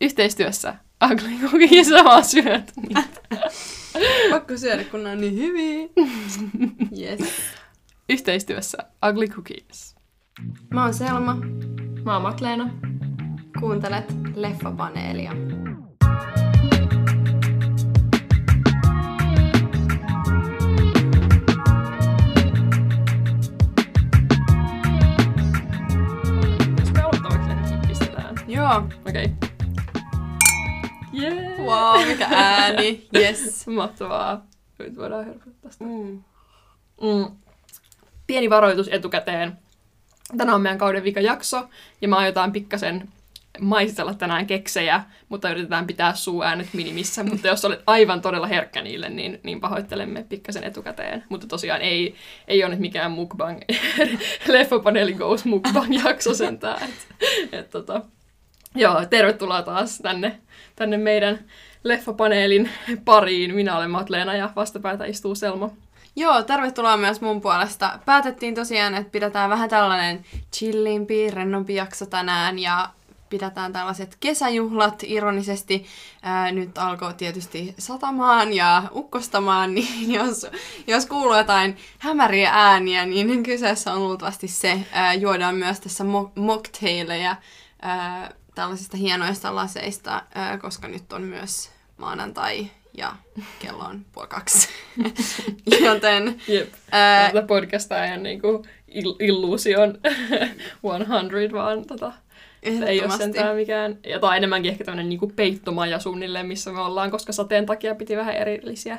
Yhteistyössä Ugly Cookies sama syöt niitä. Pakko syödä, kun ne on niin hyviä. Yes. Yhteistyössä Ugly Cookies. Mä oon Selma. Mä oon Matleena. Kuuntelet Leffapaneelia. Pistetään. Joo. Okei. Okay. Yeah. Wow, mikä ääni. Yes. Mahtavaa. Nyt voidaan herkuttaa tästä. Mm. Mm. Pieni varoitus etukäteen. Tänään on meidän kauden vika jakso, ja me aiotaan pikkasen maistella tänään keksejä, mutta yritetään pitää suuäänet minimissä. mutta jos olet aivan todella herkkä niille, niin, niin pahoittelemme pikkasen etukäteen. Mutta tosiaan ei, ei ole nyt mikään mukbang, leffapaneeli goes mukbang jakso sentään. Et, et, tota, joo, tervetuloa taas tänne, tänne meidän leffapaneelin pariin. Minä olen Matleena ja vastapäätä istuu Selma. Joo, tervetuloa myös mun puolesta. Päätettiin tosiaan, että pidetään vähän tällainen chillimpi, rennompi jakso tänään ja pidetään tällaiset kesäjuhlat ironisesti. Ää, nyt alkoi tietysti satamaan ja ukkostamaan, niin jos, jos kuuluu jotain hämäriä ääniä, niin kyseessä on luultavasti se. Ää, juodaan myös tässä mo- ää, tällaisista hienoista laseista, koska nyt on myös maanantai ja kello on puoli kaksi. Joten... Jep. Ää, Tätä podcastaa ei ole niinku il- illuusion 100, vaan tota, ei ole sentään mikään, ja tai enemmänkin ehkä tämmöinen niinku peittomaja suunnilleen, missä me ollaan, koska sateen takia piti vähän erillisiä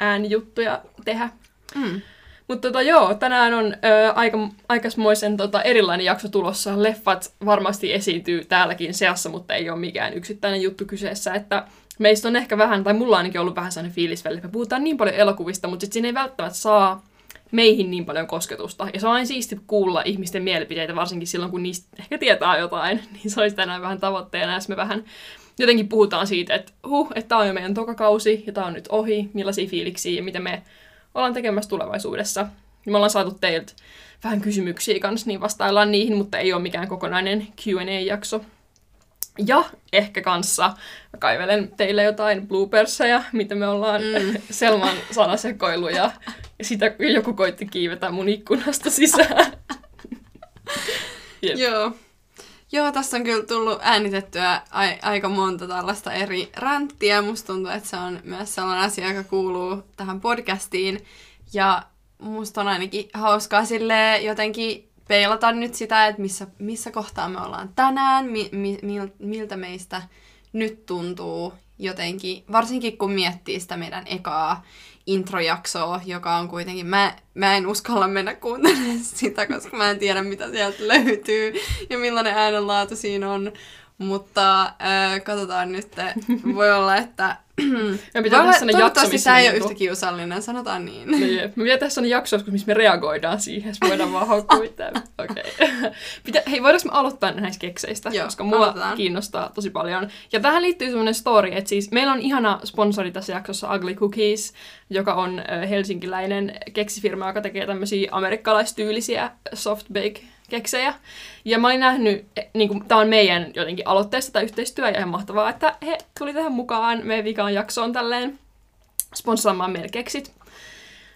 äänijuttuja tehdä. Mm. Mutta tota, joo, tänään on ö, aika, aikasmoisen tota, erilainen jakso tulossa. Leffat varmasti esiintyy täälläkin seassa, mutta ei ole mikään yksittäinen juttu kyseessä. Että meistä on ehkä vähän, tai mulla ainakin ollut vähän sellainen fiilis välillä, että me puhutaan niin paljon elokuvista, mutta sitten siinä ei välttämättä saa meihin niin paljon kosketusta. Ja se on aina siisti kuulla ihmisten mielipiteitä, varsinkin silloin, kun niistä ehkä tietää jotain. Niin se olisi tänään vähän tavoitteena, jos me vähän jotenkin puhutaan siitä, että huh, että tämä on jo meidän tokakausi, ja tämä on nyt ohi, millaisia fiiliksiä, ja mitä me ollaan tekemässä tulevaisuudessa. Me ollaan saatu teiltä vähän kysymyksiä kanssa, niin vastaillaan niihin, mutta ei ole mikään kokonainen Q&A-jakso. Ja ehkä kanssa mä kaivelen teille jotain blooperseja, mitä me ollaan mm. Selman sanasekoilu ja sitä joku koitti kiivetä mun ikkunasta sisään. Jep. Joo. Joo, tässä on kyllä tullut äänitettyä ai- aika monta tällaista eri ränttiä. Musta tuntuu, että se on myös sellainen asia, joka kuuluu tähän podcastiin. Ja musta on ainakin hauskaa sille jotenkin peilata nyt sitä, että missä, missä kohtaa me ollaan tänään, mi- mi- mil- miltä meistä nyt tuntuu jotenkin, varsinkin kun miettii sitä meidän ekaa introjaksoa, joka on kuitenkin, mä, mä en uskalla mennä kuuntelemaan sitä, koska mä en tiedä, mitä sieltä löytyy ja millainen äänenlaatu siinä on. Mutta äh, katsotaan nyt, voi olla, että... Ja pitää tehdä sellainen jakso, missä tämä ei ole yhtä kiusallinen, sanotaan niin. No jep. Me pitää tehdä sellainen jakso, missä me reagoidaan siihen, jos voidaan vaan haukkua itseämme. Okei. Okay. Hei, voidaanko me aloittaa näistä kekseistä? Joo, koska mua aloitetaan. kiinnostaa tosi paljon. Ja tähän liittyy semmoinen story, että siis meillä on ihana sponsori tässä jaksossa Ugly Cookies, joka on helsinkiläinen keksifirma, joka tekee tämmöisiä amerikkalaistyylisiä soft bake keksejä. Ja mä olin nähnyt, niin kuin, tämä on meidän jotenkin aloitteesta tämä yhteistyö, ja ihan mahtavaa, että he tuli tähän mukaan meidän vikaan jaksoon tälleen sponssaamaan meille keksit.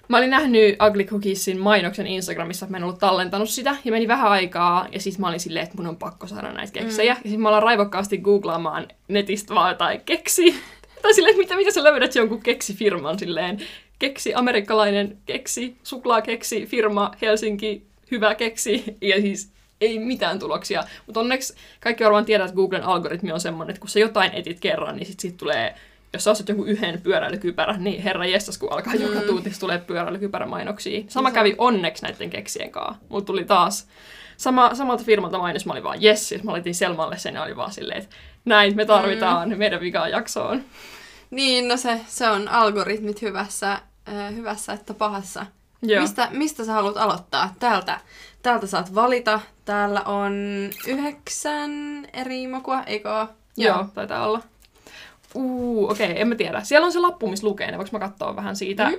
Mä olin nähnyt Ugly Cookiesin mainoksen Instagramissa, mä en ollut tallentanut sitä, ja meni vähän aikaa, ja siis mä olin silleen, että mun on pakko saada näitä keksejä. Mm. Ja siis mä aloin raivokkaasti googlaamaan netistä vaan jotain keksi. Tai silleen, että mitä, mitä sä löydät jonkun keksifirman silleen, keksi, amerikkalainen keksi, suklaakeksi, firma, Helsinki, hyvä keksi, ja siis ei mitään tuloksia. Mutta onneksi kaikki varmaan tiedät, että Googlen algoritmi on semmoinen, että kun sä jotain etit kerran, niin sit siitä tulee jos sä ostat joku yhden pyöräilykypärän, niin herra jestas, kun alkaa mm. joka tuutissa tulee pyöräilykypärämainoksia. Sama kävi onneksi näiden keksien kanssa. Mulla tuli taas sama, samalta firmalta mainos, mä olin vaan yes, siis mä laitin Selmalle sen ja oli vaan silleen, että näin me tarvitaan mm. meidän vikaan jaksoon. Niin, no se, se on algoritmit hyvässä, äh, hyvässä että pahassa. Joo. Mistä, mistä sä haluat aloittaa? Täältä, täältä saat valita. Täällä on yhdeksän eri makua, eikö oo? Joo, taitaa olla. Uu, okei, okay, en mä tiedä. Siellä on se lappu, missä lukee, ne. voinko mä katsoa vähän siitä, mm.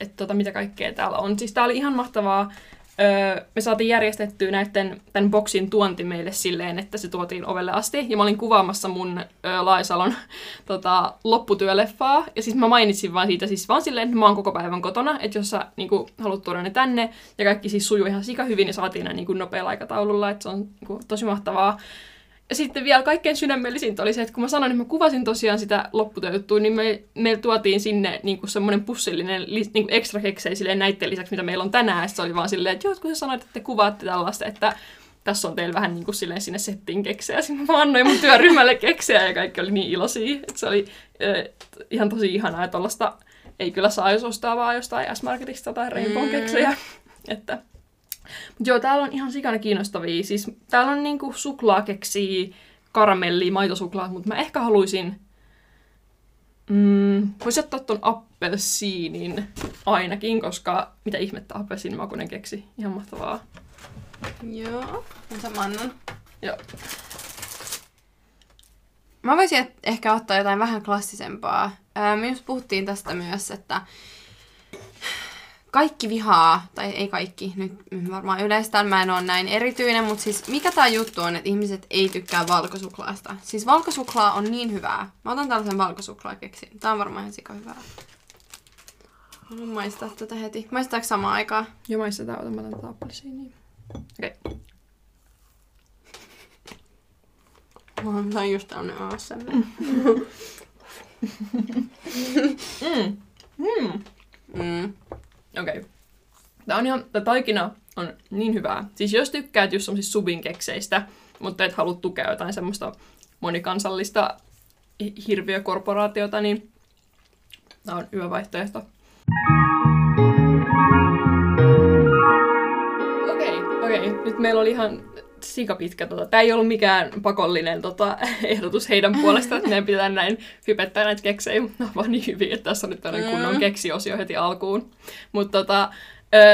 että tota, mitä kaikkea täällä on. Siis tää oli ihan mahtavaa öö, me saatiin järjestettyä näiden, tämän boksin tuonti meille silleen, että se tuotiin ovelle asti. Ja mä olin kuvaamassa mun öö, Laisalon tota, lopputyöleffaa. Ja siis mä mainitsin vaan siitä siis vaan silleen, että mä oon koko päivän kotona. Että jos sä niin kuin, haluat tuoda ne tänne. Ja kaikki siis sujuu ihan sika hyvin ja saatiin ne niin kuin, nopealla aikataululla. Että se on niin kuin, tosi mahtavaa. Ja sitten vielä kaikkein sydämellisintä oli se, että kun mä sanoin, että mä kuvasin tosiaan sitä lopputyöjuttua, niin me, meillä tuotiin sinne niin kuin semmoinen pussillinen niin kuin ekstra keksejä silleen näiden lisäksi, mitä meillä on tänään. Ja se oli vaan silleen, että joo, kun sä sanoit, että te kuvaatte tällaista, että tässä on teillä vähän niin kuin silleen sinne settiin keksejä. Sitten mä annoin mun työryhmälle keksejä ja kaikki oli niin iloisia. Että se oli äh, ihan tosi ihanaa, että tollaista ei kyllä saa jos ostaa vaan jostain S-Marketista tai Rainbow mm. keksejä. Että joo, täällä on ihan sikana kiinnostavia. Siis täällä on niinku suklaakeksiä, karamellia, maitosuklaa, mutta mä ehkä haluaisin... Mm, voisi ottaa ton appelsiinin ainakin, koska mitä ihmettä appelsiinimakuinen keksi. Ihan mahtavaa. Joo, mitä mä annan? Joo. Mä voisin ehkä ottaa jotain vähän klassisempaa. me just puhuttiin tästä myös, että kaikki vihaa, tai ei kaikki, nyt varmaan yleistään mä en ole näin erityinen, mutta siis mikä tää juttu on, että ihmiset ei tykkää valkosuklaasta. Siis valkosuklaa on niin hyvää. Mä otan tällaisen valkosuklaakeksin. Tää on varmaan ihan sika hyvää. Haluan maistaa tätä heti. Maistaako samaan aikaan? Joo, maistetaan. Otan mä tämän appelsiiniin. Okei. Okay. Tää on just tämmönen ASMR. mm. Mm. Mm. Okei. Okay. Tämä on ihan, tämä taikina on niin hyvää. Siis jos tykkäät just semmoisista subin kekseistä, mutta et halua tukea jotain semmoista monikansallista hirviökorporaatiota, niin tämä on hyvä vaihtoehto. Okei, okay, okei. Okay. Nyt meillä oli ihan sikapitkä. Tota. Tämä ei ollut mikään pakollinen tota, ehdotus heidän puolestaan, että meidän pitää näin hypettää näitä keksejä, mutta on vaan niin hyvin, että tässä on nyt tällainen kunnon mm. keksiosio heti alkuun. Mutta tota,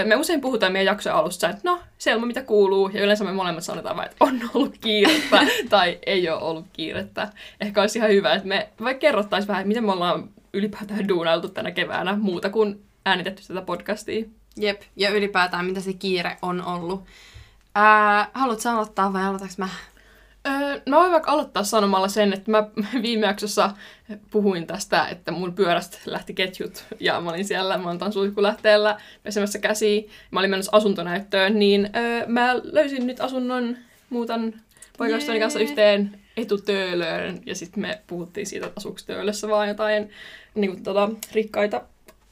me usein puhutaan meidän jaksojen alussa, että no, Selma mitä kuuluu, ja yleensä me molemmat sanotaan vain, että on ollut kiirettä tai ei ole ollut kiirettä. Ehkä olisi ihan hyvä, että me vaikka kerrottaisiin vähän, miten me ollaan ylipäätään duunailtu tänä keväänä muuta kuin äänitetty tätä podcastia. Jep, ja ylipäätään mitä se kiire on ollut. Ää, haluatko aloittaa vai aloitaks mä? Öö, mä voin vaikka aloittaa sanomalla sen, että mä viime jaksossa puhuin tästä, että mun pyörästä lähti ketjut ja mä olin siellä Mantan suihkulähteellä pesemässä käsiä. Mä olin menossa asuntonäyttöön, niin öö, mä löysin nyt asunnon, muutan poikaystäväni kanssa yhteen etutöölöön ja sitten me puhuttiin siitä, että asuuko töölössä vaan jotain niin kuin, tota, rikkaita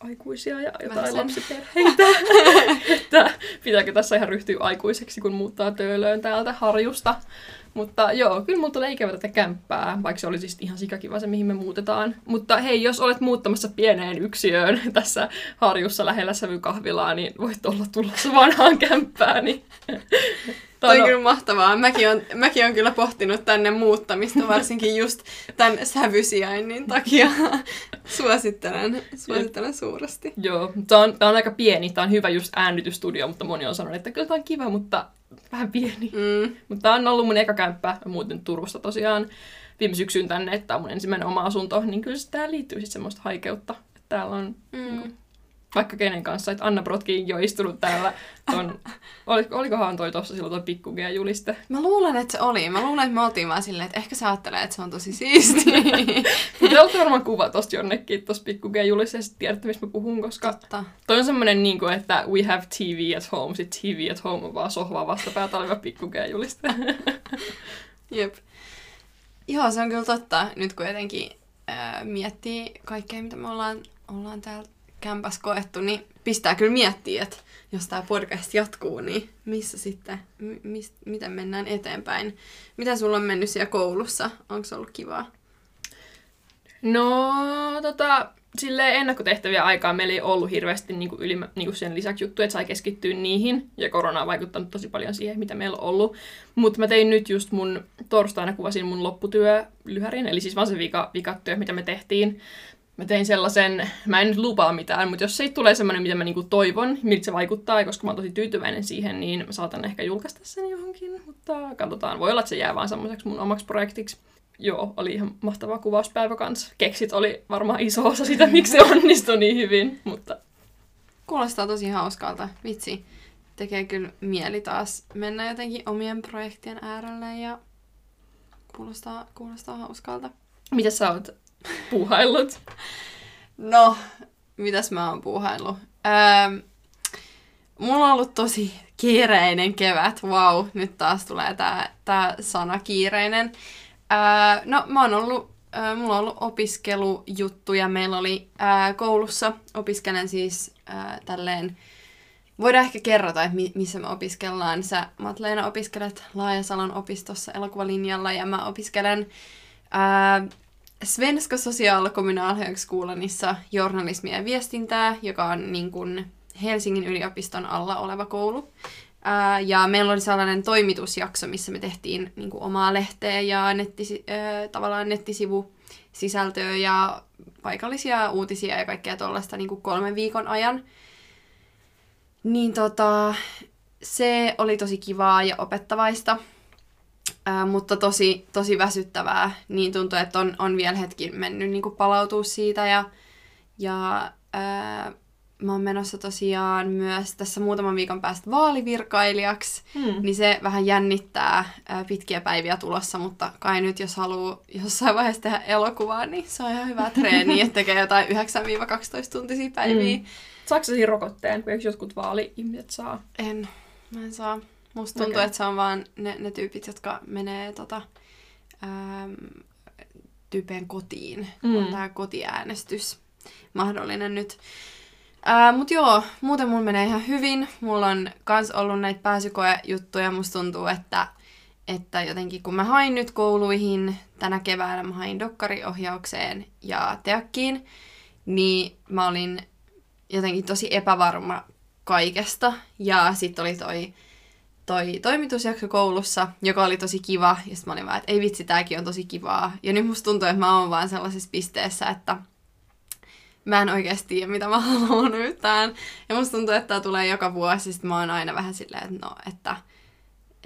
aikuisia ja jotain Vähän lapsiperheitä. että pitääkö tässä ihan ryhtyä aikuiseksi, kun muuttaa töölöön täältä harjusta. Mutta joo, kyllä mulla tulee ikävä tätä kämppää, vaikka se oli siis ihan sikakiva se, mihin me muutetaan. Mutta hei, jos olet muuttamassa pieneen yksiöön tässä harjussa lähellä sävykahvilaa, niin voit olla tulossa vanhaan kämppään. Niin Toi on kyllä mahtavaa. Mäkin on, mäkin on kyllä pohtinut tänne muuttamista, varsinkin just tämän sävysijainnin takia. suosittelen, suosittelen suuresti. Joo, tämä on, on aika pieni. Tämä on hyvä just äänitysstudio, mutta moni on sanonut, että kyllä tämä on kiva, mutta vähän pieni. Mm. Mutta tämä on ollut mun eka kämppä. Mä muutin Turusta tosiaan viime syksyn tänne, että tämä on mun ensimmäinen oma asunto. Niin kyllä tähän liittyy sitten semmoista haikeutta. Että täällä on mm. niin kuin, vaikka kenen kanssa, että Anna Brotkin jo istunut täällä. Ton, oliko, olikohan toi tuossa silloin toi pikkugea juliste? Mä luulen, että se oli. Mä luulen, että me oltiin vaan silleen, että ehkä sä ajattelee, että se on tosi siisti. Te olette varmaan kuva tosta jonnekin tossa pikkugea julisteessa, tiedätte mistä mä puhun, koska Totta. toi on semmonen niin kuin, että we have TV at home, sit TV at home on vaan sohva vastapäätä oleva pikkugea juliste. Jep. Joo, se on kyllä totta, nyt kun jotenkin äh, miettii kaikkea, mitä me ollaan, ollaan täällä kämpäs koettu, niin pistää kyllä miettiä, että jos tämä podcast jatkuu, niin missä sitten, mis, miten mennään eteenpäin. Mitä sulla on mennyt siellä koulussa? Onko se ollut kivaa? No, tota, sille ennakkotehtäviä aikaa meillä ei ollut hirveästi niin kuin yli, niin kuin sen lisäksi juttuja, että sai keskittyä niihin. Ja korona on vaikuttanut tosi paljon siihen, mitä meillä on ollut. Mutta mä tein nyt just mun torstaina kuvasin mun lopputyö lyhärin, eli siis vaan se vika, vikatyö, mitä me tehtiin mä tein sellaisen, mä en nyt lupaa mitään, mutta jos siitä tulee semmoinen, mitä mä niinku toivon, miltä se vaikuttaa, koska mä oon tosi tyytyväinen siihen, niin mä saatan ehkä julkaista sen johonkin, mutta katsotaan. Voi olla, että se jää vaan semmoiseksi mun omaksi projektiksi. Joo, oli ihan mahtava kuvauspäivä kanssa. Keksit oli varmaan iso osa sitä, miksi se onnistui niin hyvin, mutta... Kuulostaa tosi hauskalta, vitsi. tekee kyllä mieli taas mennä jotenkin omien projektien äärelle ja kuulostaa, kuulostaa hauskalta. Mitä sä oot puuhaillut? No, mitäs mä oon puuhaillut? Öö, mulla on ollut tosi kiireinen kevät. Wow, nyt taas tulee tää, tää sana kiireinen. Öö, no, mä oon ollut, öö, mulla on ollut opiskelujuttuja. Meillä oli öö, koulussa, opiskelen siis öö, tälleen, voidaan ehkä kerrota, että mi- missä me opiskellaan. Sä, Matleena, opiskelet Laajasalon opistossa elokuvalinjalla ja mä opiskelen öö, Svenska Social Kommunalhögskolanissa journalismia ja viestintää, joka on niin kuin Helsingin yliopiston alla oleva koulu. Ja meillä oli sellainen toimitusjakso, missä me tehtiin niin kuin omaa lehteä ja nettisi, tavallaan nettisivusisältöä ja paikallisia uutisia ja kaikkea tuollaista niin kuin kolmen viikon ajan. Niin tota, se oli tosi kivaa ja opettavaista. Ää, mutta tosi, tosi väsyttävää. Niin tuntuu, että on, on vielä hetki mennyt niin kuin palautua siitä. Ja, ja ää, mä oon menossa tosiaan myös tässä muutaman viikon päästä vaalivirkailijaksi. Hmm. Niin se vähän jännittää ää, pitkiä päiviä tulossa, mutta kai nyt jos haluaa jossain vaiheessa tehdä elokuvaa, niin se on ihan hyvä treeni, että tekee jotain 9-12 tuntisia päiviä. Mm. Saatko siinä rokotteen, kun eikö jotkut vaali-ihmiset saa? En. Mä en saa. Musta tuntuu, Okei. että se on vaan ne, ne tyypit, jotka menee tota, äm, tyypeen kotiin. Mm. On tää kotiäänestys mahdollinen nyt. Ää, mut joo, muuten mulla menee ihan hyvin. Mulla on kans ollut näitä pääsykoejuttuja. Musta tuntuu, että, että jotenkin kun mä hain nyt kouluihin tänä keväänä, mä hain dokkariohjaukseen ja teakkiin, niin mä olin jotenkin tosi epävarma kaikesta. Ja sitten oli toi, toi toimitusjakso koulussa, joka oli tosi kiva. Ja sitten mä olin vaan, että ei vitsi, tääkin on tosi kivaa. Ja nyt musta tuntuu, että mä oon vaan sellaisessa pisteessä, että mä en oikeasti tiedä, mitä mä haluan yhtään. Ja musta tuntuu, että tää tulee joka vuosi. Sitten mä oon aina vähän silleen, että no, että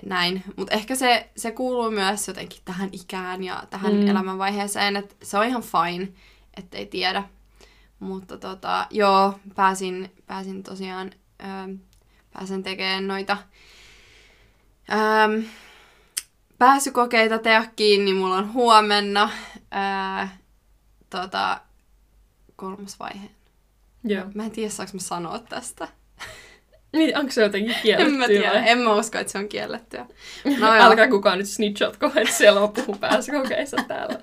näin. Mutta ehkä se, se kuuluu myös jotenkin tähän ikään ja tähän Mm. elämänvaiheeseen, että se on ihan fine, ettei tiedä. Mutta tota, joo, pääsin, pääsin tosiaan, ähm, pääsen tekemään noita ähm, pääsykokeita teakkiin, niin mulla on huomenna äh, tota, kolmas vaihe. Joo. Mä en tiedä, saanko mä sanoa tästä. Niin, onko se jotenkin En kielletty? mä tiedä, vai? en mä usko, että se on kiellettyä. No Älkää kukaan nyt snitchatko, että siellä on puhu pääsykokeissa täällä.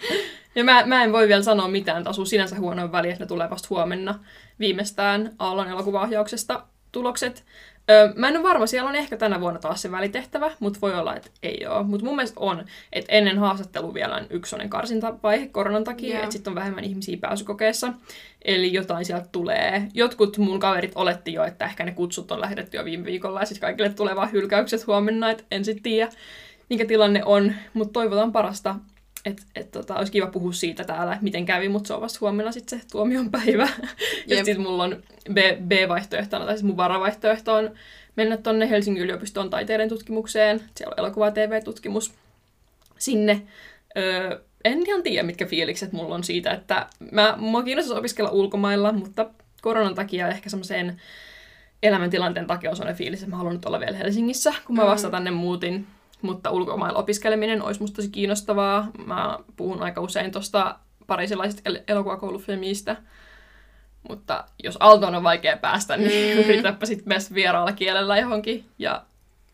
Ja mä, mä en voi vielä sanoa mitään, taas on sinänsä huonoin väli, että ne tulee vasta huomenna viimeistään Aallon elokuvaohjauksesta tulokset. Öö, mä en ole varma, siellä on ehkä tänä vuonna taas se välitehtävä, mutta voi olla, että ei ole. Mutta mun mielestä on, että ennen haastattelua vielä on yksonen karsintavaihe koronan takia, Joo. että sitten on vähemmän ihmisiä pääsykokeessa. Eli jotain sieltä tulee. Jotkut mun kaverit oletti jo, että ehkä ne kutsut on lähetetty jo viime viikolla ja sitten kaikille tulee vaan hylkäykset huomenna, että en sitten tiedä, mikä tilanne on. Mutta toivotaan parasta. Että et, tota, olisi kiva puhua siitä täällä, että miten kävi, mutta se on vasta huomenna sitten se tuomion päivä. ja sitten mulla on B, B-vaihtoehtona, tai siis mun varavaihtoehto on mennä tonne Helsingin yliopiston taiteiden tutkimukseen. Siellä on elokuva- ja TV-tutkimus sinne. Öö, en ihan tiedä, mitkä fiilikset mulla on siitä, että mä, mua kiinnostaisi opiskella ulkomailla, mutta koronan takia ehkä semmoiseen elämäntilanteen takia on sellainen fiilis, että mä haluan nyt olla vielä Helsingissä, kun mä Mm. vasta tänne muutin. Mutta ulkomailla opiskeleminen olisi musta tosi kiinnostavaa. Mä puhun aika usein tuosta parisilaisesta el- elokuvakoulufemistä. Mutta jos Aaltoon on vaikea päästä, niin Mm. yritäpä sitten myös vieraalla kielellä johonkin. Ja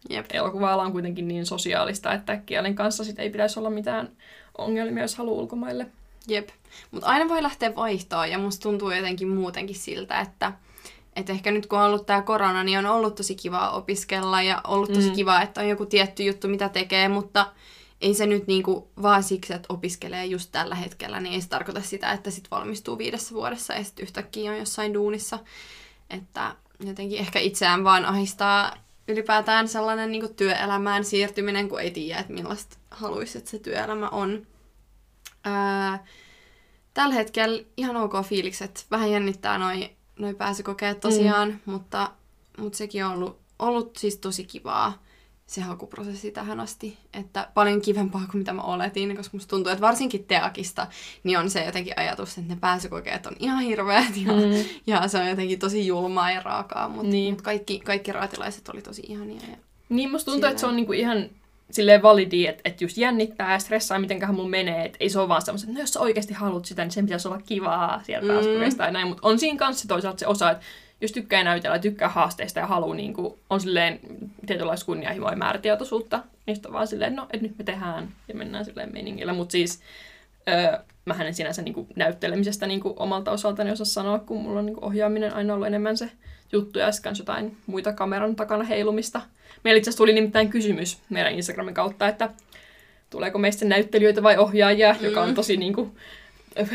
Jep. elokuva-ala on kuitenkin niin sosiaalista, että kielen kanssa sit ei pitäisi olla mitään ongelmia, jos haluaa ulkomaille. Jep. Mutta aina voi lähteä vaihtoon ja musta tuntuu jotenkin muutenkin siltä, että et ehkä nyt kun on ollut tämä korona, niin on ollut tosi kivaa opiskella ja ollut tosi Mm. mm. kiva, että on joku tietty juttu, mitä tekee, mutta ei se nyt niinku vaan siksi, että opiskelee just tällä hetkellä, niin ei se tarkoita sitä, että sit valmistuu viidessä vuodessa ja sitten yhtäkkiä on jossain duunissa. Että jotenkin ehkä itseään vaan ahistaa ylipäätään sellainen niinku työelämään siirtyminen, kun ei tiedä, että millaista haluaisi, että se työelämä on. Ää, tällä hetkellä ihan ok fiilikset. Vähän jännittää noi, noi pääsykokeet tosiaan, mm. mutta, mutta sekin on ollut, ollut siis tosi kivaa. se hakuprosessi tähän asti. Että paljon kivempaa kuin mitä mä oletin, koska musta tuntuu, että varsinkin Teakista niin on se jotenkin ajatus, että ne pääsykokeet on ihan hirveät ja, mm. ja se on jotenkin tosi julmaa ja raakaa, mutta niin. mut kaikki, kaikki raatilaiset oli tosi ihania. Ja niin, musta tuntuu, silleen... että se on niinku ihan silleen validi, että, että just jännittää ja stressaa, mitenköhän mulla menee. Että ei se ole vaan semmoista, että no jos sä oikeasti haluat sitä, niin sen pitäisi olla kivaa sieltä mm. tai näin. Mutta on siinä kanssa toisaalta se osa, että jos tykkää näytellä, tykkää haasteista ja haluaa, niin kuin, on silleen tietynlaista kunnianhimoa ja määrätietoisuutta, niin on vaan silleen, no, että nyt me tehdään ja mennään silleen meiningillä. Mutta siis öö, mä en sinänsä niin kuin, näyttelemisestä niin kuin, omalta osaltani osaa sanoa, kun mulla on niin kuin, ohjaaminen aina ollut enemmän se juttu ja jotain muita kameran takana heilumista. Meillä itse asiassa tuli nimittäin kysymys meidän Instagramin kautta, että tuleeko meistä näyttelijöitä vai ohjaajia, mm. joka on tosi niin kuin,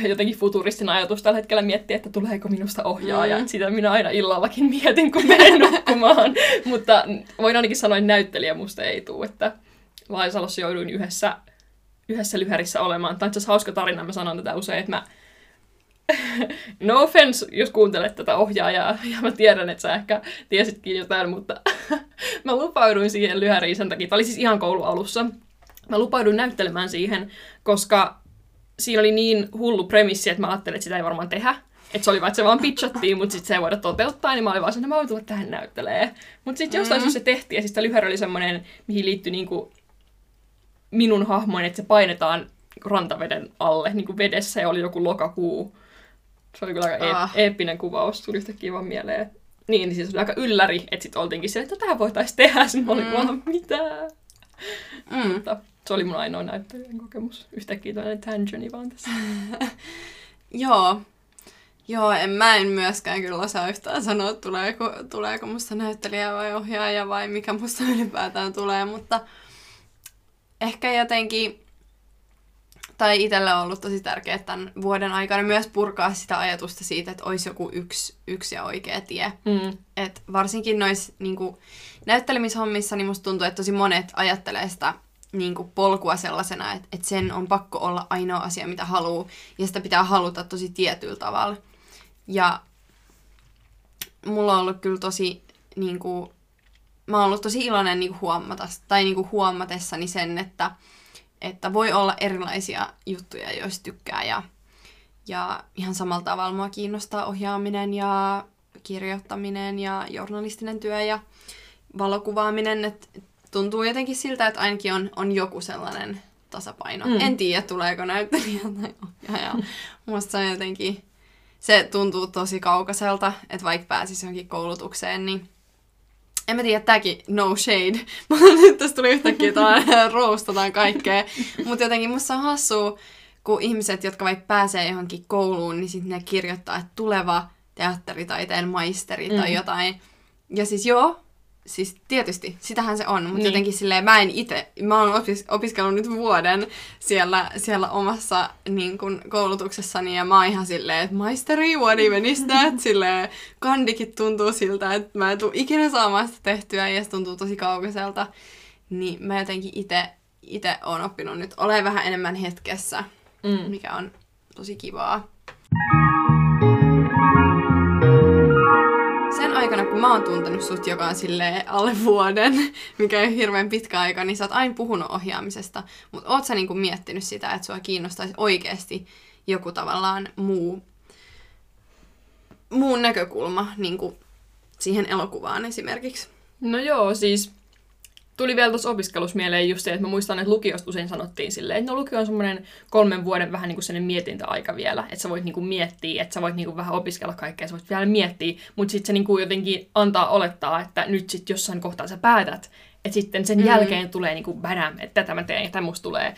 jotenkin futuristin ajatus tällä hetkellä miettiä, että tuleeko minusta ohjaaja. Mm. Sitä minä aina illallakin mietin, kun menen nukkumaan. Mutta voin ainakin sanoa, että näyttelijä musta ei tule. Että Laisalossa jouduin yhdessä, yhdessä lyhärissä olemaan. Tämä on hauska tarina, mä sanon tätä usein, että mä no offense, jos kuuntelet tätä ohjaajaa, ja mä tiedän, että sä ehkä tiesitkin jotain, mutta mä lupauduin siihen lyhäriin sen takia. Tämä oli siis ihan koulualussa. Mä lupauduin näyttelemään siihen, koska siinä oli niin hullu premissi, että mä ajattelin, että sitä ei varmaan tehdä. Että se oli vaan, että se vaan pitchattiin, mutta sitten se ei voida toteuttaa, niin mä olin vaan että mä voin tulla tähän näyttelee. Mutta sitten jostain mm. se tehtiin, ja siis lyhäri oli semmoinen, mihin liittyi niinku minun hahmoin, että se painetaan rantaveden alle, niin kuin vedessä, ja oli joku lokakuu. Se oli kyllä aika ah. eeppinen kuvaus, tuli yhtäkkiä vaan mieleen. Niin, niin siis oli aika ylläri, että sitten oltiinkin se, että tähän voitaisiin tehdä. Sitten mä olin mm. vaan, mitä? Mm. Mutta se oli mun ainoa näyttelijän kokemus. Yhtäkkiä tällainen tangeni vaan tässä. Joo. Joo, en, mä en myöskään kyllä osaa yhtään sanoa, tuleeko, tuleeko musta näyttelijä vai ohjaaja vai mikä musta ylipäätään tulee, mutta ehkä jotenkin, tai itselle on ollut tosi tärkeää tämän vuoden aikana myös purkaa sitä ajatusta siitä, että olisi joku yksi, yksi ja oikea tie. Mm. Et varsinkin noissa niin näyttelemishommissa, niin musta tuntuu, että tosi monet ajattelee sitä niin kuin polkua sellaisena, että, että sen on pakko olla ainoa asia, mitä haluaa, ja sitä pitää haluta tosi tietyllä tavalla. Ja mulla on ollut kyllä tosi, niin kuin, mä oon ollut tosi iloinen niin kuin huomata, tai niin kuin huomatessani sen, että, että voi olla erilaisia juttuja, joista tykkää, ja, ja ihan samalla tavalla mua kiinnostaa ohjaaminen ja kirjoittaminen ja journalistinen työ ja valokuvaaminen, että tuntuu jotenkin siltä, että ainakin on, on joku sellainen tasapaino. Mm. En tiedä, tuleeko näyttelijä tai ohjaaja. Musta se on jotenkin, se tuntuu tosi kaukaiselta, että vaikka pääsisi johonkin koulutukseen, niin en mä tiedä, tämäkin no shade. Mutta nyt tässä tuli yhtäkkiä, että roostataan kaikkea. Mutta jotenkin musta on hassua, kun ihmiset, jotka vaikka pääsee johonkin kouluun, niin sitten ne kirjoittaa, että tuleva teatteritaiteen maisteri tai mm. jotain. Ja siis joo, siis tietysti, sitähän se on, mutta niin. jotenkin silleen mä en itse, mä oon opis, opiskellut nyt vuoden siellä, siellä omassa niin kun, koulutuksessani ja mä oon ihan silleen, että maisteri, what even is that? silleen, kandikin tuntuu siltä, että mä en tuu ikinä saamaan sitä tehtyä ja se tuntuu tosi kaukaiselta. Niin mä jotenkin itse itse oon oppinut nyt olemaan vähän enemmän hetkessä, mm. mikä on tosi kivaa. Aikana, kun mä oon tuntenut sut, joka on alle vuoden, mikä ei hirveän pitkä aika, niin sä oot aina puhunut ohjaamisesta. Mutta oot sä niinku miettinyt sitä, että sua kiinnostaisi oikeasti joku tavallaan muu, muun näkökulma niinku siihen elokuvaan esimerkiksi? No joo, siis tuli vielä tuossa opiskelussa mieleen just se, että mä muistan, että lukiosta usein sanottiin silleen, että no lukio on semmoinen kolmen vuoden vähän niin kuin sellainen mietintäaika vielä, että sä voit niin kuin miettiä, että sä voit niin kuin vähän opiskella kaikkea, sä voit vielä miettiä, mutta sitten se niin kuin jotenkin antaa olettaa, että nyt sitten jossain kohtaa sä päätät, että sitten sen mm. jälkeen tulee niin kuin bädäm, että tätä mä teen ja tämä musta tulee.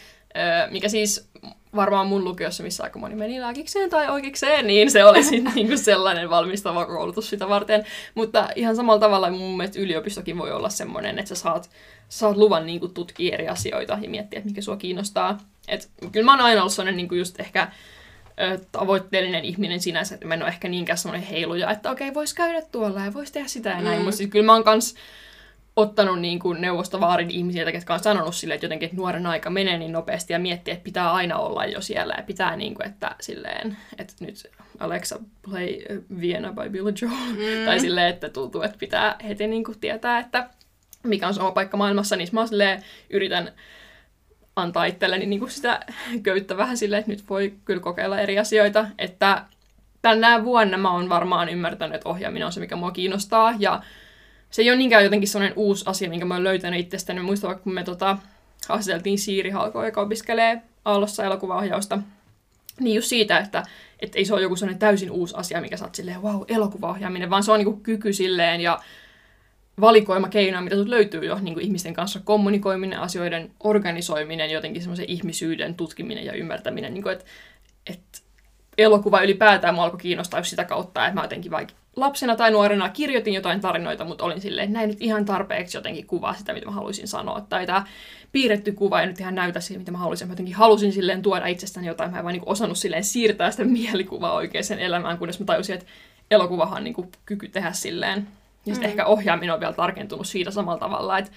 Mikä siis varmaan mun lukiossa, missä aika moni meni lääkikseen tai oikeikseen, niin se oli sitten niinku sellainen valmistava koulutus sitä varten. Mutta ihan samalla tavalla mun mielestä yliopistokin voi olla semmoinen, että sä saat, saat luvan niinku tutkia eri asioita ja miettiä, että mikä sua kiinnostaa. Et, kyllä mä oon aina ollut sellainen niinku just ehkä tavoitteellinen ihminen sinänsä, että mä en ole ehkä niinkään semmoinen heiluja, että okei, okay, vois käydä tuolla ja vois tehdä sitä ja näin. Mm. Mutta kyllä mä oon kans ottanut niin kuin neuvostovaarin ihmisiltä, jotka on sanonut sille, että jotenkin että nuoren aika menee niin nopeasti ja miettii, että pitää aina olla jo siellä ja pitää niin kuin, että silleen, että nyt Alexa play Vienna by Billy Joel. Mm. tai silleen, että tuntuu, että pitää heti niin kuin tietää, että mikä on se oma paikka maailmassa, niin mä silleen yritän antaa itselleni niin kuin sitä köyttä vähän silleen, että nyt voi kyllä kokeilla eri asioita. Että tänä vuonna mä oon varmaan ymmärtänyt, että ohjaaminen on se, mikä mua kiinnostaa. Ja se ei ole niinkään jotenkin sellainen uusi asia, minkä mä oon löytänyt itsestäni. Mä muistan, kun me tota, haastateltiin Siiri Halkoa, joka opiskelee Aallossa elokuvaohjausta, niin just siitä, että et ei se ole joku sellainen täysin uusi asia, mikä sä oot silleen, wow, elokuvaohjaaminen, vaan se on niinku kyky silleen ja valikoima keinoa, mitä sut löytyy jo, niin kuin ihmisten kanssa. Kommunikoiminen, asioiden organisoiminen, jotenkin semmoisen ihmisyyden tutkiminen ja ymmärtäminen, niin kuin, että et, elokuva ylipäätään mua alkoi kiinnostaa sitä kautta, että mä jotenkin vaikka lapsena tai nuorena kirjoitin jotain tarinoita, mutta olin silleen, että näin nyt ihan tarpeeksi jotenkin kuvaa sitä, mitä mä haluaisin sanoa. Tai tämä piirretty kuva ei nyt ihan näytä siihen, mitä mä haluaisin. Mä jotenkin halusin silleen tuoda itsestäni jotain. Mä en vaan niin osannut silleen siirtää sitä mielikuvaa oikeaan elämään, kunnes mä tajusin, että elokuvahan on niin kuin kyky tehdä silleen. Ja sitten mm. ehkä ohjaaminen on vielä tarkentunut siitä samalla tavalla, että,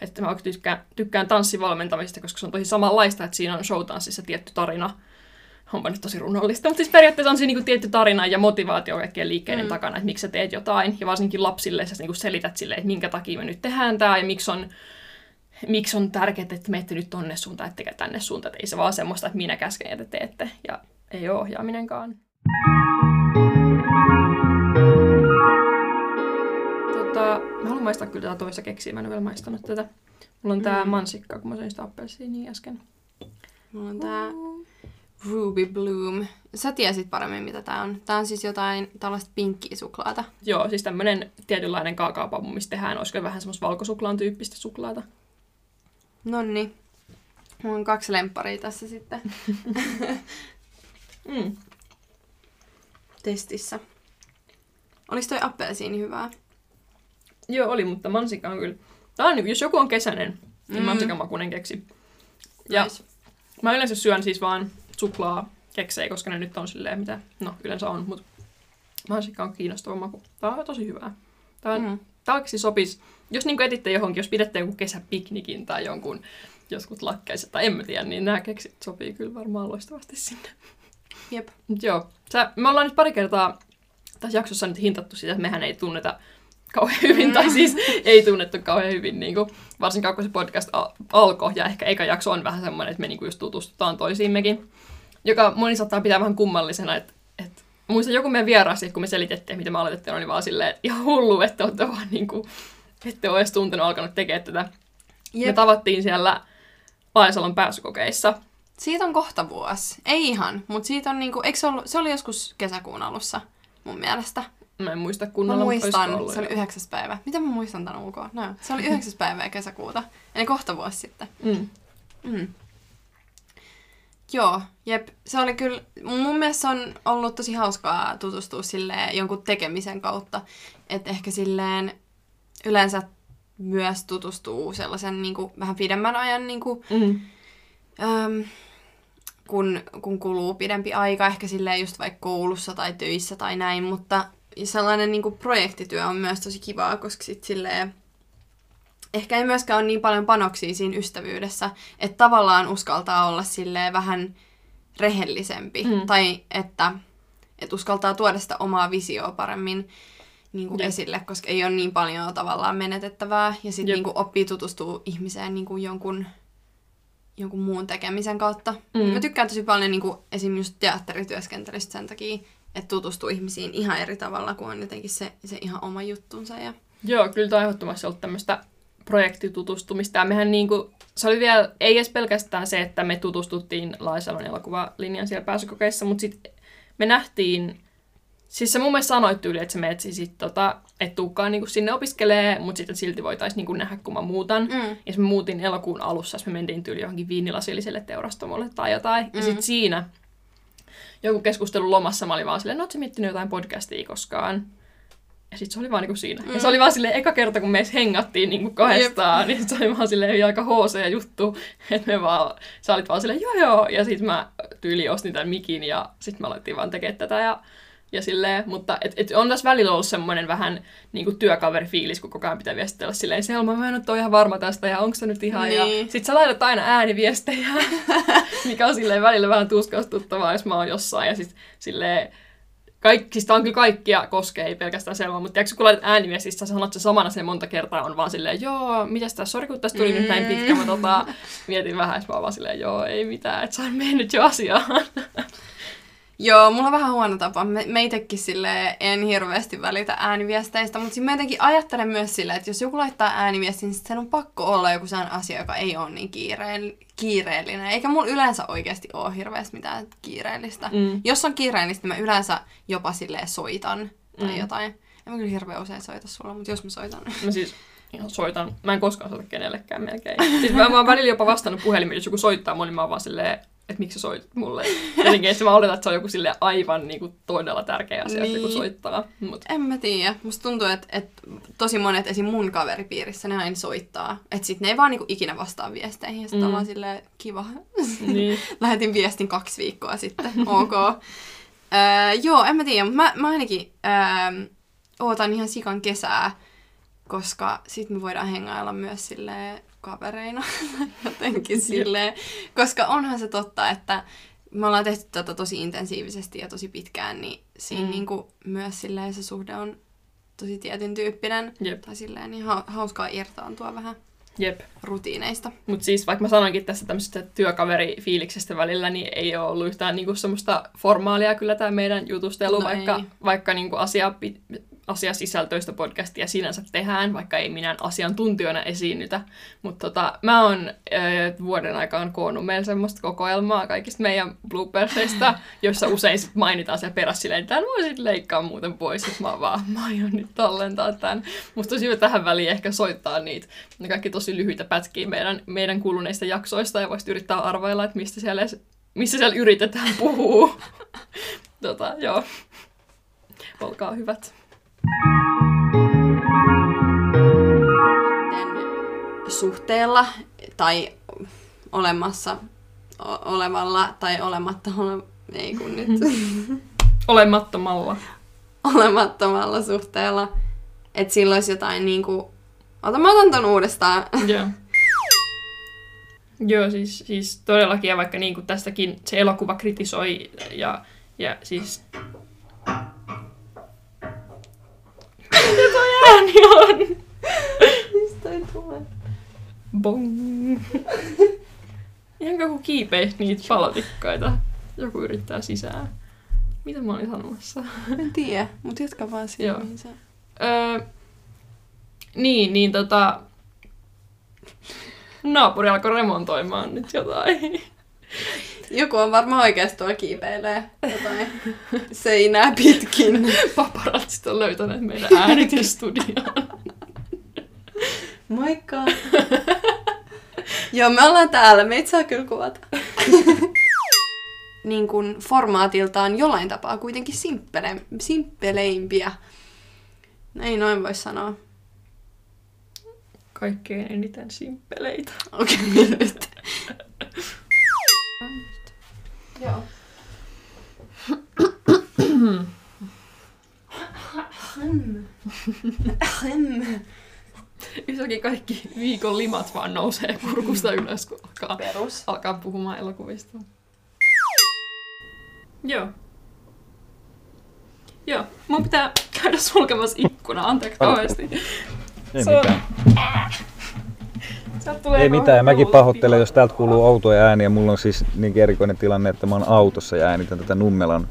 että mä tykkään, tykkään tanssivalmentamisesta, koska se on tosi samanlaista, että siinä on showtanssissa tietty tarina, onpa nyt tosi runollista, mutta siis periaatteessa on siinä niin tietty tarina ja motivaatio kaikkien liikkeiden mm. takana, että miksi sä teet jotain. Ja varsinkin lapsille sä niin selität silleen, että minkä takia me nyt tehdään tämä ja miksi on, miksi on tärkeää, että menette nyt tonne suuntaan, ettekä tänne suuntaan. Että ei se vaan semmoista, että minä käsken ja te teette. Ja ei ole ohjaaminenkaan. Tota, mä haluan maistaa kyllä tätä toista keksiä, mä en ole vielä maistanut tätä. Mulla on tää mm. mansikka, kun mä söin sitä appelsiiniä äsken. Mulla on tää Ruby Bloom. Sä tiesit paremmin, mitä tää on. Tää on siis jotain tällaista pinkkiä suklaata. Joo, siis tämmönen tietynlainen kaakaopamu, mistä tehdään. Olisiko vähän semmoista valkosuklaan tyyppistä suklaata? Nonni. Mulla on kaksi lempparia tässä sitten. mm. Testissä. Olis toi appelsiini hyvää? Joo, oli, mutta mansikka on kyllä... Tää on, jos joku on kesäinen, niin mm. mansikan makunen keksi. Ja nice. mä yleensä syön siis vaan suklaa keksejä, koska ne nyt on silleen, mitä no yleensä on, mutta mansikka on kiinnostava maku. Tää on tosi hyvää. Tää, on, mm. oikeasti sopisi, jos niin etitte johonkin, jos pidätte jonkun kesäpiknikin tai jonkun joskus lakkeiset tai en mä tiedä, niin nämä keksit sopii kyllä varmaan loistavasti sinne. Jep. Mut joo, Sä, me ollaan nyt pari kertaa tässä jaksossa nyt hintattu sitä, että mehän ei tunneta kauhean hyvin, mm. tai siis ei tunnettu kauhean hyvin, niin kuin, varsinkaan kun se podcast al- alkoi, ja ehkä eka jakso on vähän semmoinen, että me niin kuin just tutustutaan toisiimmekin, joka moni saattaa pitää vähän kummallisena, että, että muistan joku meidän vierasi, kun me selitettiin, miten me aloitettiin, oli vaan silleen, että ihan hullu, että olette vaan niin kuin, ette ole edes tuntenut alkanut tekemään tätä. Jep. Me tavattiin siellä Laisalon pääsykokeissa. Siitä on kohta vuosi. Ei ihan, mutta siitä on niinku, eikö se, ollut, se oli joskus kesäkuun alussa mun mielestä. Mä en muista kunnolla, Mä muistan, ollut se oli yhdeksäs päivä. Miten mä muistan tämän ulkoa? No, se oli yhdeksäs päivä kesäkuuta. Eli kohta vuosi sitten. Mm. Mm. Joo, jep. Se oli kyllä, mun mielestä on ollut tosi hauskaa tutustua silleen jonkun tekemisen kautta. Että ehkä silleen yleensä myös tutustuu sellaisen niin kuin, vähän pidemmän ajan, niin kuin, mm. äm, kun, kun kuluu pidempi aika, ehkä silleen just vaikka koulussa tai töissä tai näin, mutta sellainen niin kuin projektityö on myös tosi kivaa, koska sit silleen, ehkä ei myöskään ole niin paljon panoksia siinä ystävyydessä, että tavallaan uskaltaa olla silleen vähän rehellisempi. Mm. Tai että, että uskaltaa tuoda sitä omaa visioa paremmin niin kuin esille, koska ei ole niin paljon tavallaan menetettävää. Ja sitten niin oppii tutustua ihmiseen niin kuin jonkun, jonkun muun tekemisen kautta. Mm. Mä tykkään tosi paljon niin kuin, esimerkiksi just teatterityöskentelystä sen takia, että tutustuu ihmisiin ihan eri tavalla, kuin on jotenkin se, se ihan oma juttunsa. Ja... Joo, kyllä tämä on ehdottomasti ollut tämmöistä projektitutustumista. Ja mehän niinku, se oli vielä, ei edes pelkästään se, että me tutustuttiin Laisalon elokuvalinjan siellä pääsykokeissa, mutta sitten me nähtiin, siis se mun mielestä sanoi tyyli, että sä menet siis tota, et tuukaan niinku sinne opiskelee, mutta sitten silti voitaisiin niinku nähdä, kun mä muutan. Mm. Ja me muutin elokuun alussa, me mentiin tyyli johonkin viinilasilliselle teurastamolle tai jotain. Mm. Ja sitten siinä joku keskustelu lomassa mä olin vaan silleen, no ootko miettinyt jotain podcastia koskaan? Ja sitten se oli vaan niinku siinä. Mm. Ja se oli vaan silleen, eka kerta kun me edes hengattiin niinku kahdestaan, Jep. niin se oli vaan silleen aika HC-juttu, että me vaan, sä olit vaan silleen, joo joo, ja sitten mä tyyli ostin tämän mikin ja sitten me alettiin vaan tekemään tätä ja ja silleen, mutta et, et on tässä välillä ollut semmoinen vähän niin kuin työkaverifiilis, kun koko ajan pitää viestitellä silleen, Selma, mä en ole ihan varma tästä, ja onko se nyt ihan, niin. ja sit sä laitat aina ääniviestejä, mikä on silleen välillä vähän tuskastuttavaa, jos mä oon jossain, ja sit silleen, kaikki, siis on kyllä kaikkia koskee, ei pelkästään Selma, mutta tiedätkö, kun laitat ääniviestissä, sä sanot sen samana sen monta kertaa, on vaan silleen, joo, mitäs tässä, sori kun tästä tuli mm. nyt näin pitkä, mä tota, mietin vähän, että mä oon vaan silleen, joo, ei mitään, että sä on mennyt jo asiaan. Joo, mulla on vähän huono tapa. Me, meitäkin sille en hirveästi välitä ääniviesteistä, mutta mä jotenkin ajattelen myös silleen, että jos joku laittaa ääniviestin, niin sen on pakko olla joku sellainen asia, joka ei ole niin kiireen, kiireellinen. Eikä mulla yleensä oikeasti ole hirveästi mitään kiireellistä. Mm. Jos on kiireellistä, niin mä yleensä jopa silleen soitan tai mm. jotain. En mä kyllä hirveän usein soita sulla, mutta jos mä soitan. Mä siis ihan soitan. Mä en koskaan soita kenellekään melkein. Siis mä, mä oon välillä jopa vastannut puhelimeen, jos joku soittaa mulle, niin mä oon vaan silleen, että miksi sä soitit mulle. Jotenkin että mä oletan, että se on joku sille aivan niin kuin, todella tärkeä asia, niin. että joku niin. soittaa. Mut. En mä tiedä. Musta tuntuu, että, että tosi monet esim. mun kaveripiirissä ne aina soittaa. Että sit ne ei vaan niin kuin, ikinä vastaa viesteihin. Ja sit mm. on vaan silleen, kiva. Niin. Lähetin viestin kaksi viikkoa sitten. ok. öö, joo, en mä tiedä. Mutta mä, mä ainakin öö, ootan ihan sikan kesää. Koska sit me voidaan hengailla myös silleen kavereina jotenkin silleen. Koska onhan se totta, että me ollaan tehty tätä tosi intensiivisesti ja tosi pitkään, niin siinä mm. niinku myös silleen se suhde on tosi tietyn tyyppinen. Jep. Tai silleen niin ha- hauskaa irtaantua vähän Jep. rutiineista. Mutta siis vaikka mä sanoinkin tässä tämmöisestä työkaverifiiliksestä välillä, niin ei ole ollut yhtään niinku semmoista formaalia kyllä tämä meidän jutustelu, no vaikka, vaikka niinku asia asiasisältöistä podcastia sinänsä tehdään, vaikka ei minä asiantuntijana esiinnytä. Mutta tota, mä oon äh, vuoden aikaan koonnut meillä semmoista kokoelmaa kaikista meidän bloopersista, joissa usein sit mainitaan siellä perässä silleen, että tämän voisit leikkaa muuten pois, että mä vaan, mä aion nyt tallentaa tämän. Musta tosi hyvä tähän väliin ehkä soittaa niitä, ne kaikki tosi lyhyitä pätkiä meidän, meidän kuluneista jaksoista, ja voisit yrittää arvailla, että mistä siellä, missä siellä yritetään puhua. tota, joo. Olkaa hyvät suhteella tai olemassa o- olevalla tai olematta ole, ei kun nyt. Olemattomalla. Olemattomalla suhteella. Että sillä olisi jotain niinku... Ota mä otan ton uudestaan. Joo. Joo, siis, siis todellakin, ja vaikka niin kuin tästäkin se elokuva kritisoi, ja, ja siis ääni on? Mistä ei tule? Bong. Ihan kuin kiipeisi niitä palotikkaita. Joku yrittää sisään. Mitä mä olin sanomassa? En tiedä, mutta jatka vaan siihen, Joo. mihin sä... Öö, niin, niin tota... Naapuri alkoi remontoimaan nyt jotain. Joku on varmaan oikeasti tuolla kiipeilee jotain seinää pitkin. Paparazzit on löytäneet meidän äänitysstudioon. Moikka! Joo, me ollaan täällä. Meitä saa kyllä kuvata. niin kuin formaatiltaan jollain tapaa kuitenkin simppele, simppeleimpiä. Ei noin voi sanoa. Kaikkein eniten simppeleitä. Okei, okay, nyt. Joo. Yhtäkkiä kaikki viikon limat vaan nousee kurkusta ylös, kun alkaa, Perus. alkaa puhumaan elokuvista. Joo. Joo, mun pitää käydä sulkemassa ikkuna, anteeksi kauheasti. Ei mitään. Ei mitään, mäkin pahoittelen, jos täältä kuuluu outoja ääniä. Mulla on siis niin erikoinen tilanne, että mä oon autossa ja äänitän tätä Nummelan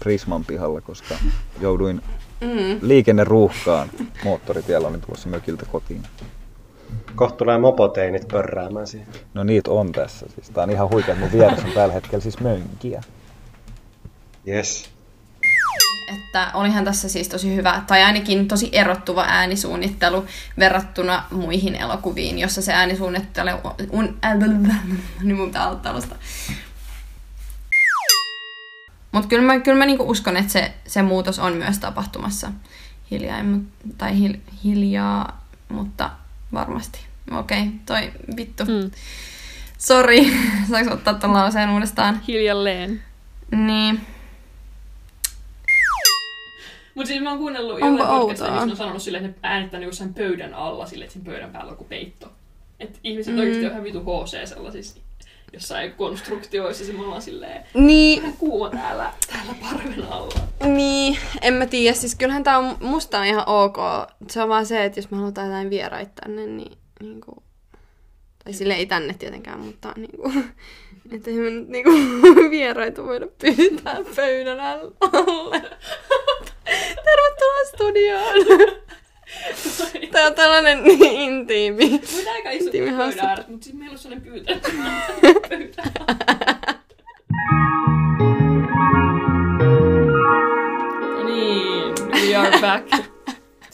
Prisman pihalla, koska jouduin mm. liikenneruuhkaan. Moottoritiellä olin tulossa mökiltä kotiin. Kohta tulee mopoteinit pörräämään siihen. No niitä on tässä. Siis tää on ihan huikea, mun vieressä on tällä hetkellä siis mönkiä. Yes että olihan tässä siis tosi hyvä, tai ainakin tosi erottuva äänisuunnittelu verrattuna muihin elokuviin, jossa se äänisuunnittelu on... Niin mun alusta. Mutta kyllä mä, kyllä mä niinku uskon, että se, se muutos on myös tapahtumassa hiljaa, tai hil, hiljaa, mutta varmasti. Okei, okay, toi vittu. Mm. Sori, saanko ottaa tuon lauseen uudestaan? Hiljalleen. Niin. Mutta siis mä oon kuunnellut Onko jollain podcastia, missä on sanonut silleen, että ne äänittää niinku sen pöydän alla silleen, että sen pöydän päällä on joku peitto. Että ihmiset mm. oikeasti on ihan vitu HC sellaisissa jossain konstruktioissa, se me ollaan silleen, niin. kuuma täällä, täällä parven alla. Niin, en mä tiedä. Siis kyllähän tää on, musta on ihan ok. Se on vaan se, että jos me halutaan jotain vieraita tänne, niin, niin kuin, tai sille ei tänne tietenkään, mutta niin kuin, että ei me nyt niin kuin, vieraita voida pyytää pöydän alle. Tervetuloa studioon! Tää on tällainen niin intiimi. Voidaan aika iso Intiimi ääressä, mutta siis meillä on sellainen pyytö. pöytä. No niin, we are back.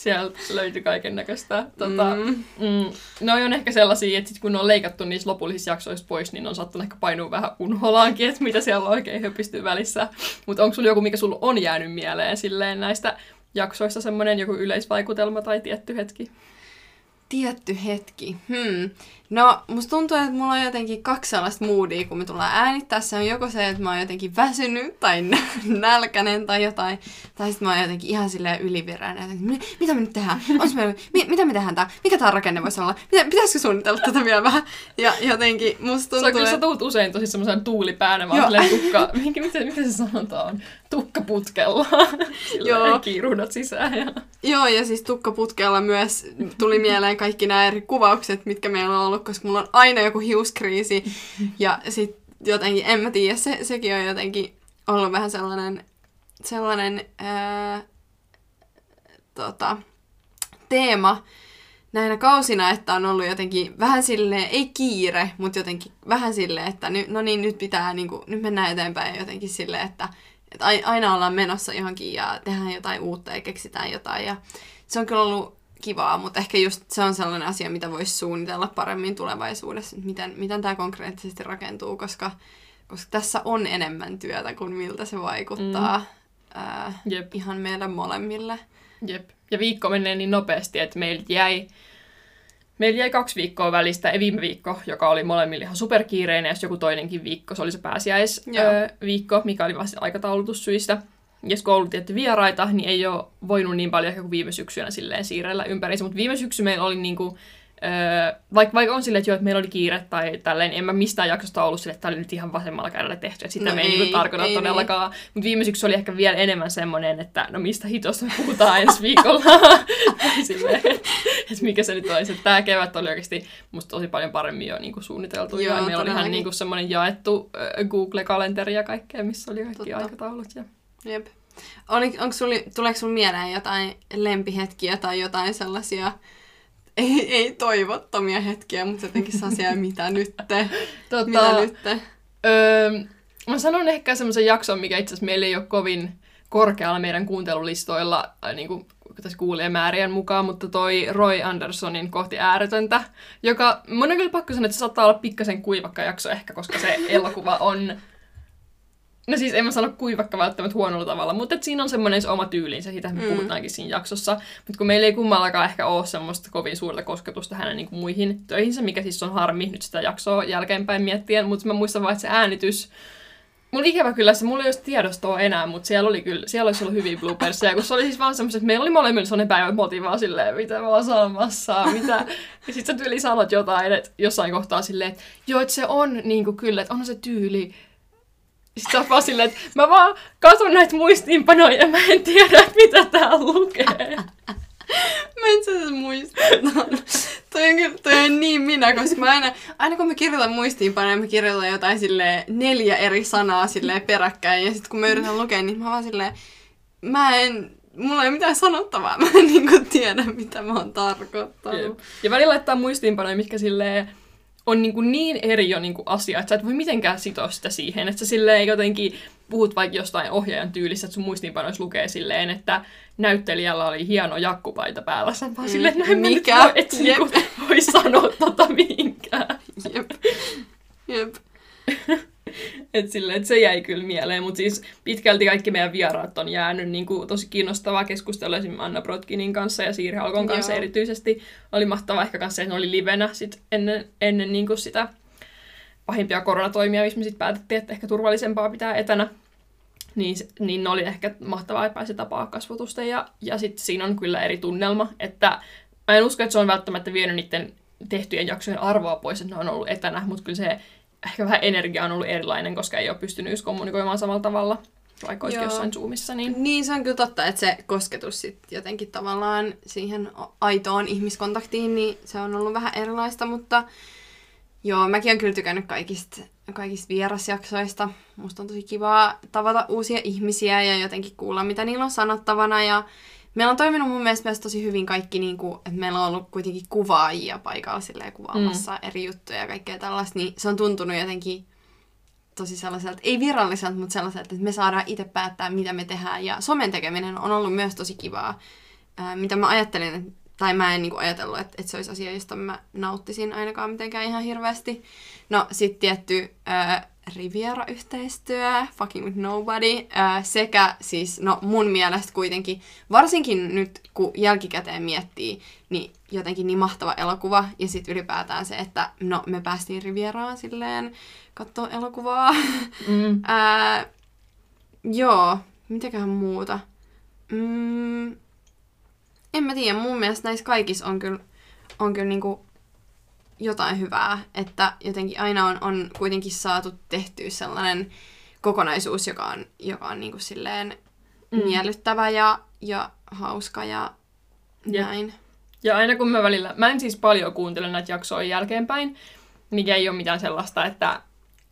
Sieltä löytyi kaiken näköistä. Tota, Mm. mm, noi on ehkä sellaisia, että sit kun ne on leikattu niissä lopullisissa jaksoissa pois, niin ne on saattanut ehkä painua vähän unholaankin, että mitä siellä oikein höpistyy välissä. Mutta onko sulla joku, mikä sulla on jäänyt mieleen silleen näistä jaksoista, semmoinen joku yleisvaikutelma tai tietty hetki? Tietty hetki. Hmm. No, musta tuntuu, että mulla on jotenkin kaksi sellaista moodia, kun me tullaan äänittää. Se on joko se, että mä oon jotenkin väsynyt tai nä- nälkäinen tai jotain. Tai sitten mä oon jotenkin ihan silleen ylivireinen. Jotenkin, "Mi- Mitä me nyt tehdään? Onks me, mi- mitä me tehdään tää? Mikä tää rakenne voisi olla? Mitä, pitäisikö suunnitella tätä vielä vähän? Ja jotenkin musta Se on tuntuu, kyllä, sä tuut usein tosi semmoisen tuulipäänä, vaan tukka, minkä, miten, miten se sanotaan, tukkaputkella. Joo. kiiruhdat sisään. Ja... Joo, ja siis tukkaputkella myös tuli mieleen kaikki nämä eri kuvaukset, mitkä meillä on ollut, koska mulla on aina joku hiuskriisi. Ja sit jotenkin, en mä tiedä, se, sekin on jotenkin ollut vähän sellainen, sellainen ää, tota, teema näinä kausina, että on ollut jotenkin vähän silleen, ei kiire, mutta jotenkin vähän silleen, että ny, no niin, nyt pitää, niin kuin, nyt mennään eteenpäin jotenkin silleen, että, että ai- aina ollaan menossa johonkin ja tehdään jotain uutta ja keksitään jotain. Ja se on kyllä ollut kivaa, mutta ehkä just se on sellainen asia, mitä voisi suunnitella paremmin tulevaisuudessa, että miten, miten tämä konkreettisesti rakentuu, koska, koska tässä on enemmän työtä kuin miltä se vaikuttaa mm. ää, Jep. ihan meidän molemmille. Jep. Ja viikko menee niin nopeasti, että meiltä jäi, meillä jäi kaksi viikkoa välistä. Ja viime viikko, joka oli molemmille ihan superkiireinen, ja joku toinenkin viikko, se oli se pääsiäisviikko, mikä oli vasta aikataulutussyistä. On ollut tietty vieraita, niin ei ole voinut niin paljon ehkä kuin viime syksynä silleen siirrellä ympäriinsä. Mutta viime syksy meillä oli niinku, öö, vaikka, vaikka on silleen, että, joo, että meillä oli kiire tai tälleen, en mä mistään jaksosta ollut silleen, että tämä oli nyt ihan vasemmalla kädellä tehty, että sitä No me ei, ei, niinku tarkoita ei todellakaan. Mutta viime syksy oli ehkä vielä enemmän semmoinen, että no mistä hitosta me puhutaan ensi viikolla. silleen, että mikä se nyt olisi. Tämä kevät oli oikeasti musta tosi paljon paremmin jo niinku suunniteltu. Joo, ja meillä oli ihan niinku semmoinen jaettu Google-kalenteri ja kaikkea, missä oli kaikki Totta. aikataulut. Ja... Jep. Oli, onko suli, tuleeko sun mieleen jotain lempihetkiä tai jotain sellaisia ei, ei toivottomia hetkiä, mutta jotenkin sellaisia, mitä nyt te, Tota, mitä nyt te. Öö, mä sanon ehkä semmoisen jakson, mikä itse asiassa meillä ei ole kovin korkealla meidän kuuntelulistoilla äh, niin kuin tässä kuulijamäärien mukaan, mutta toi Roy Andersonin kohti ääretöntä, joka mun on kyllä pakko sanoa, että se saattaa olla pikkasen kuivakka jakso ehkä, koska se elokuva on No siis en mä sano kuivakka välttämättä huonolla tavalla, mutta siinä on semmoinen se oma tyylinsä, siitä me Mm. puhutaankin siinä jaksossa. Mutta kun meillä ei kummallakaan ehkä ole semmoista kovin suurta kosketusta hänen niin kuin muihin töihinsä, mikä siis on harmi nyt sitä jaksoa jälkeenpäin miettien, mutta mä muistan vaan, että se äänitys, Mulla ikävä kyllä se, mulla ei olisi tiedostoa enää, mutta siellä oli kyllä, siellä olisi ollut hyviä bloopersia, kun se oli siis vaan semmoiset, että meillä oli molemmilla sellainen päivä motivaa silleen, mitä mä oon saamassa, mitä. Ja sit sä tyyli sanot jotain, että jossain kohtaa silleen, että joo, että se on niinku kyllä, että onhan se tyyli. Sitten sä vaan silleen, että mä vaan katson näitä muistiinpanoja ja mä en tiedä, että mitä täällä lukee. Mä itse asiassa muistan. toi, on, toi on niin minä, koska mä aina, aina kun mä kirjoitan muistiinpanoja, mä kirjoitan jotain sille neljä eri sanaa sille peräkkäin. Ja sitten kun mä yritän lukea, niin mä vaan silleen, mä en, mulla ei mitään sanottavaa. Mä en niinku tiedä, mitä mä oon tarkoittanut. Ja välillä laittaa muistiinpanoja, mitkä silleen on niin, kuin niin eri jo niin kuin asia, että sä et voi mitenkään sitoa sitä siihen, että sä silleen jotenkin puhut vaikka jostain ohjaajan tyylissä, että sun muistiinpanoissa lukee silleen, että näyttelijällä oli hieno jakkupaita päällä. Sä vaan silleen, näin Mikä? voi, et sä Jep. niinku voi sanoa tota mihinkään. Jep. Jep. Et silleen, et se jäi kyllä mieleen, mutta siis pitkälti kaikki meidän vieraat on jäänyt niin kuin, tosi kiinnostavaa keskustelua esimerkiksi Anna Brotkinin kanssa ja Siiri Halkon kanssa Joo. erityisesti. Oli mahtavaa ehkä kanssa, että ne oli livenä sit ennen, ennen niin kuin sitä pahimpia koronatoimia, missä me sitten päätettiin, että ehkä turvallisempaa pitää etänä. Niin, niin ne oli ehkä mahtavaa, että pääsi tapaa kasvotusta. Ja, ja sitten siinä on kyllä eri tunnelma, että mä en usko, että se on välttämättä vienyt niiden tehtyjen jaksojen arvoa pois, että ne on ollut etänä, mutta kyllä se ehkä vähän energia on ollut erilainen, koska ei ole pystynyt kommunikoimaan samalla tavalla. vaikka olisikin jossain Zoomissa. Niin... Niin, se on kyllä totta, että se kosketus sit jotenkin tavallaan siihen aitoon ihmiskontaktiin, niin se on ollut vähän erilaista, mutta joo, mäkin olen kyllä tykännyt kaikista, kaikista vierasjaksoista. Musta on tosi kivaa tavata uusia ihmisiä ja jotenkin kuulla, mitä niillä on sanottavana ja Meillä on toiminut mun mielestä myös tosi hyvin kaikki, niin kuin, että meillä on ollut kuitenkin kuvaajia paikalla silleen, kuvaamassa mm. eri juttuja ja kaikkea tällaista, niin se on tuntunut jotenkin tosi sellaiselta, ei viralliselta, mutta sellaiselta, että me saadaan itse päättää, mitä me tehdään. Ja somen tekeminen on ollut myös tosi kivaa, ää, mitä mä ajattelin, että- tai mä en niinku ajatellut, että, että se olisi asia, josta mä nauttisin ainakaan mitenkään ihan hirveästi. No sit tietty ää, Riviera-yhteistyö, Fucking with Nobody, ää, sekä siis, no mun mielestä kuitenkin, varsinkin nyt kun jälkikäteen miettii, niin jotenkin niin mahtava elokuva, ja sitten ylipäätään se, että no me päästiin Rivieraan silleen katsoa elokuvaa. Mm. Ää, joo, mitäköhän muuta? Mm, en mä tiedä, mun mielestä näissä kaikissa on kyllä, on kyllä niinku jotain hyvää, että jotenkin aina on, on kuitenkin saatu tehtyä sellainen kokonaisuus, joka on, joka on niinku silleen Mm. miellyttävä ja, ja hauska ja Jep. näin. Ja aina kun mä välillä, mä en siis paljon kuuntele näitä jaksoja jälkeenpäin, mikä ei ole mitään sellaista, että,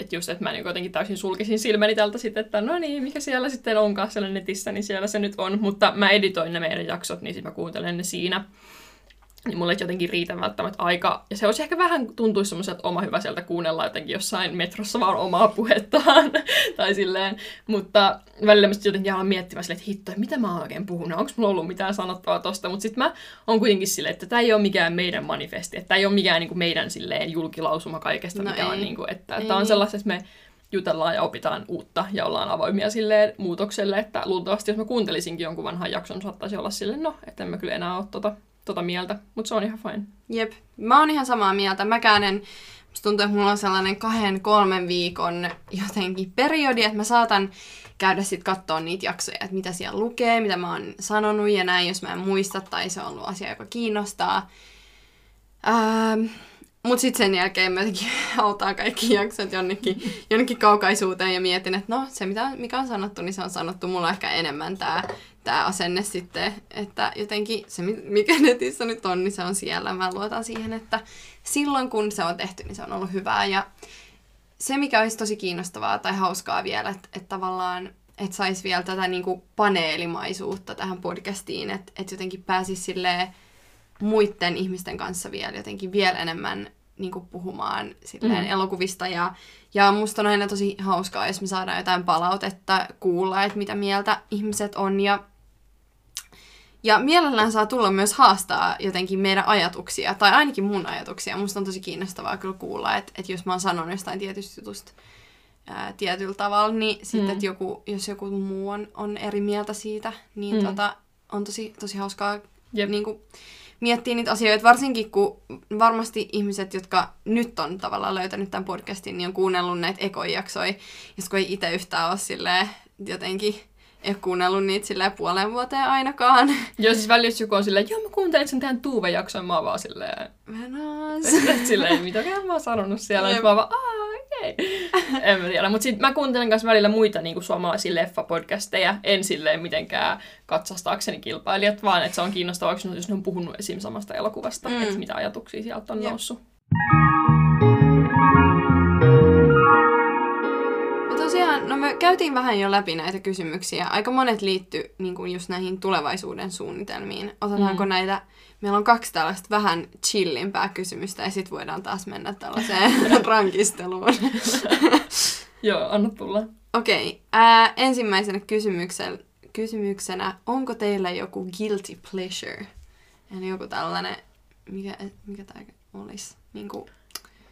että just, että mä niin jotenkin täysin sulkisin silmäni tältä sitten, että no niin, mikä siellä sitten onkaan siellä netissä, niin siellä se nyt on. Mutta mä editoin ne meidän jaksot, niin sitten mä kuuntelen ne siinä. Niin mulle ei jotenkin riitä välttämättä aika. Ja se olisi ehkä vähän tuntuisi semmoiselta oma hyvä sieltä kuunnella jotenkin jossain metrossa vaan omaa puhettaan. tai silleen. Mutta välillä mä sitten jotenkin alan miettimään silleen, että hitto, mitä mä oon oikein puhunut, onko mulla ollut mitään sanottavaa tosta. Mutta sitten mä oon kuitenkin silleen, että tämä ei ole mikään meidän manifesti, että tämä ei ole mikään niinku meidän silleen julkilausuma kaikesta, No mikä on ei. niinku, että tämä on sellaista, että me jutellaan ja opitaan uutta ja ollaan avoimia silleen muutokselle, että luultavasti jos mä kuuntelisinkin jonkun vanhan jakson, saattaisi olla silleen, no, että en mä kyllä enää ole tota, tota mieltä, mutta se on ihan fine. Jep, mä oon ihan samaa mieltä. Mäkään en, musta tuntuu, että mulla on sellainen kahden, kolmen viikon jotenkin periodi, että mä saatan käydä sitten katsoa niitä jaksoja, että mitä siellä lukee, mitä mä oon sanonut ja näin, jos mä en muista tai se on ollut asia, joka kiinnostaa. Ähm, Mutta sitten sen jälkeen mä jotenkin hautaan kaikki jaksot jonnekin, jonnekin kaukaisuuteen ja mietin, että no se mitä, mikä on sanottu, niin se on sanottu. Mulla ehkä enemmän tämä tää asenne sitten, että jotenkin se mi- mikä netissä nyt on, niin se on siellä. Mä luotan siihen, että silloin kun se on tehty, niin se on ollut hyvää. Ja se, mikä olisi tosi kiinnostavaa tai hauskaa vielä, että, että tavallaan että saisi vielä tätä niinku paneelimaisuutta tähän podcastiin, että, että jotenkin pääsisi silleen muiden ihmisten kanssa vielä jotenkin vielä enemmän niin kuin puhumaan silleen Mm. elokuvista. Ja, ja musta on aina tosi hauskaa, jos me saadaan jotain palautetta, kuulla, että mitä mieltä ihmiset on. Ja, ja mielellään saa tulla myös haastaa jotenkin meidän ajatuksia, tai ainakin mun ajatuksia. Musta on tosi kiinnostavaa kyllä kuulla, että, että jos mä oon sanonut jostain tietystä jutusta ää, tietyllä tavalla, niin sitten, Mm. että joku, jos joku muu on, on eri mieltä siitä, niin Mm. tota, on tosi, tosi hauskaa Jep. niin kuin, miettiä niitä asioita, varsinkin kun varmasti ihmiset, jotka nyt on tavallaan löytänyt tämän podcastin, niin on kuunnellut näitä ekojaksoja, ja sit kun ei itse yhtään ole silleen jotenkin, ei ole kuunnellut niitä silleen puolen vuoteen ainakaan. Joo, siis välillä joku on silleen, joo mä kuuntelin sen tähän Tuuve-jakson, mä oon vaan silleen, Venas. silleen, mitäkään mä oon sanonut siellä, Jep. mä oon vaan, okei. En mä tiedä, mutta sitten mä kuuntelen myös välillä muita niin kuin suomalaisia leffapodcasteja, en silleen mitenkään katsastaakseni kilpailijat, vaan että se on kiinnostavaa, jos ne- on puhunut esim. samasta elokuvasta, mm. että mitä ajatuksia sieltä on Jep. noussut. Käytiin vähän jo läpi näitä kysymyksiä. Aika monet liittyy niin kuin just näihin tulevaisuuden suunnitelmiin. Otetaanko Mm. näitä? Meillä on kaksi tällaista vähän chillimpää kysymystä ja sitten voidaan taas mennä tällaiseen rankisteluun. Joo, anna tulla. Okei, ää, ensimmäisenä kysymyksen, kysymyksenä, onko teillä joku guilty pleasure? Eli joku tällainen, mikä, mikä tämä olisi? Niin kuin,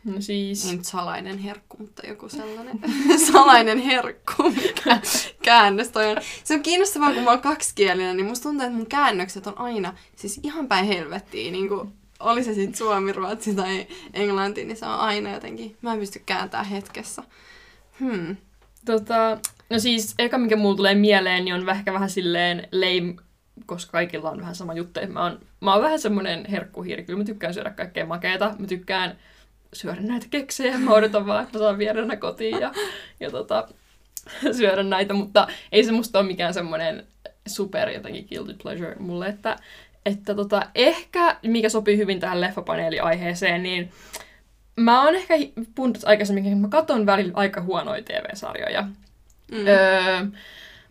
No siis, nyt salainen herkku, mutta joku sellainen salainen herkku, mikä käännös toi on. Se on kiinnostavaa, kun mä oon kaksikielinen, niin musta tuntuu, että mun käännökset on aina, siis ihan päin helvettiin, niin kuin oli se sitten suomi, ruotsi tai englanti, niin se on aina jotenkin, mä en pysty kääntämään hetkessä. Hmm. tota, no siis, eka mikä mulla tulee mieleen, niin on ehkä vähän silleen lame, koska kaikilla on vähän sama juttu. Mä oon, mä oon vähän semmonen herkkuhiiri, kyllä mä tykkään syödä kaikkea makeeta, mä tykkään syödä näitä keksejä, mä odotan vaan, että mä saan viedä ne kotiin ja, ja tota, syödä näitä, mutta ei se musta ole mikään semmoinen super jotenkin guilty pleasure mulle, että, että tota, ehkä, mikä sopii hyvin tähän leffapaneeli-aiheeseen, niin mä oon ehkä puhunut aikaisemmin, että mä katson välillä aika huonoja TV-sarjoja. Mm. Öö,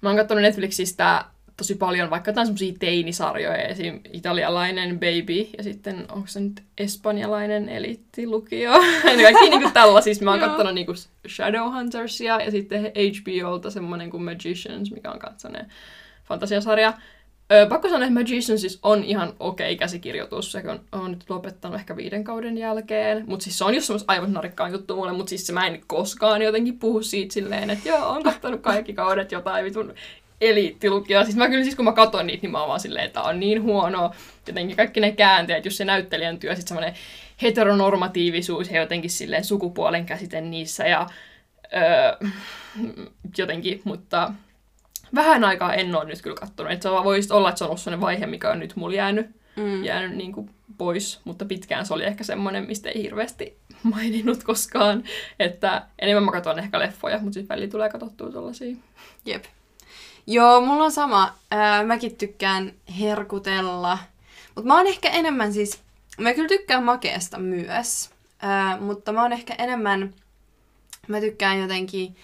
mä oon katsonut Netflixistä tosi paljon vaikka jotain semmosia teinisarjoja, esim. italialainen Baby ja sitten onko se nyt espanjalainen elittilukio. Kaikki niinku tällaisia. Mä oon katsonut niinku Shadowhuntersia ja sitten HBOlta semmonen kuin Magicians, mikä on katsonen fantasiasarja. Öö, pakko sanoa, että Magicians siis on ihan okei okay käsikirjoitus. Se on, on nyt lopettanut ehkä viiden kauden jälkeen. Mutta siis se on just semmoista aivan narikkaan juttu mulle, mutta siis se mä en koskaan jotenkin puhu siitä silleen, että joo, on kattanut kaikki kaudet jotain vitun eliittilukioa. Siis mä kyllä siis kun mä katson niitä, niin mä oon vaan silleen, että on niin huono. Jotenkin kaikki ne käänteet, just se näyttelijän työ, sitten semmoinen heteronormatiivisuus ja jotenkin silleen sukupuolen käsite niissä ja öö, jotenkin, mutta vähän aikaa en ole nyt kyllä kattonut. Että se voisi olla, että se on ollut sellainen vaihe, mikä on nyt mulla jäänyt, mm. jäänyt niin kuin pois, mutta pitkään se oli ehkä semmoinen, mistä ei hirveästi maininnut koskaan. Että enemmän mä katson ehkä leffoja, mutta sitten välillä tulee katsottua tuollaisia. Jep. Joo, mulla on sama. Mäkin tykkään herkutella. Mutta mä oon ehkä enemmän siis... Mä kyllä tykkään makeesta myös. Mutta mä oon ehkä enemmän... Mä tykkään jotenkin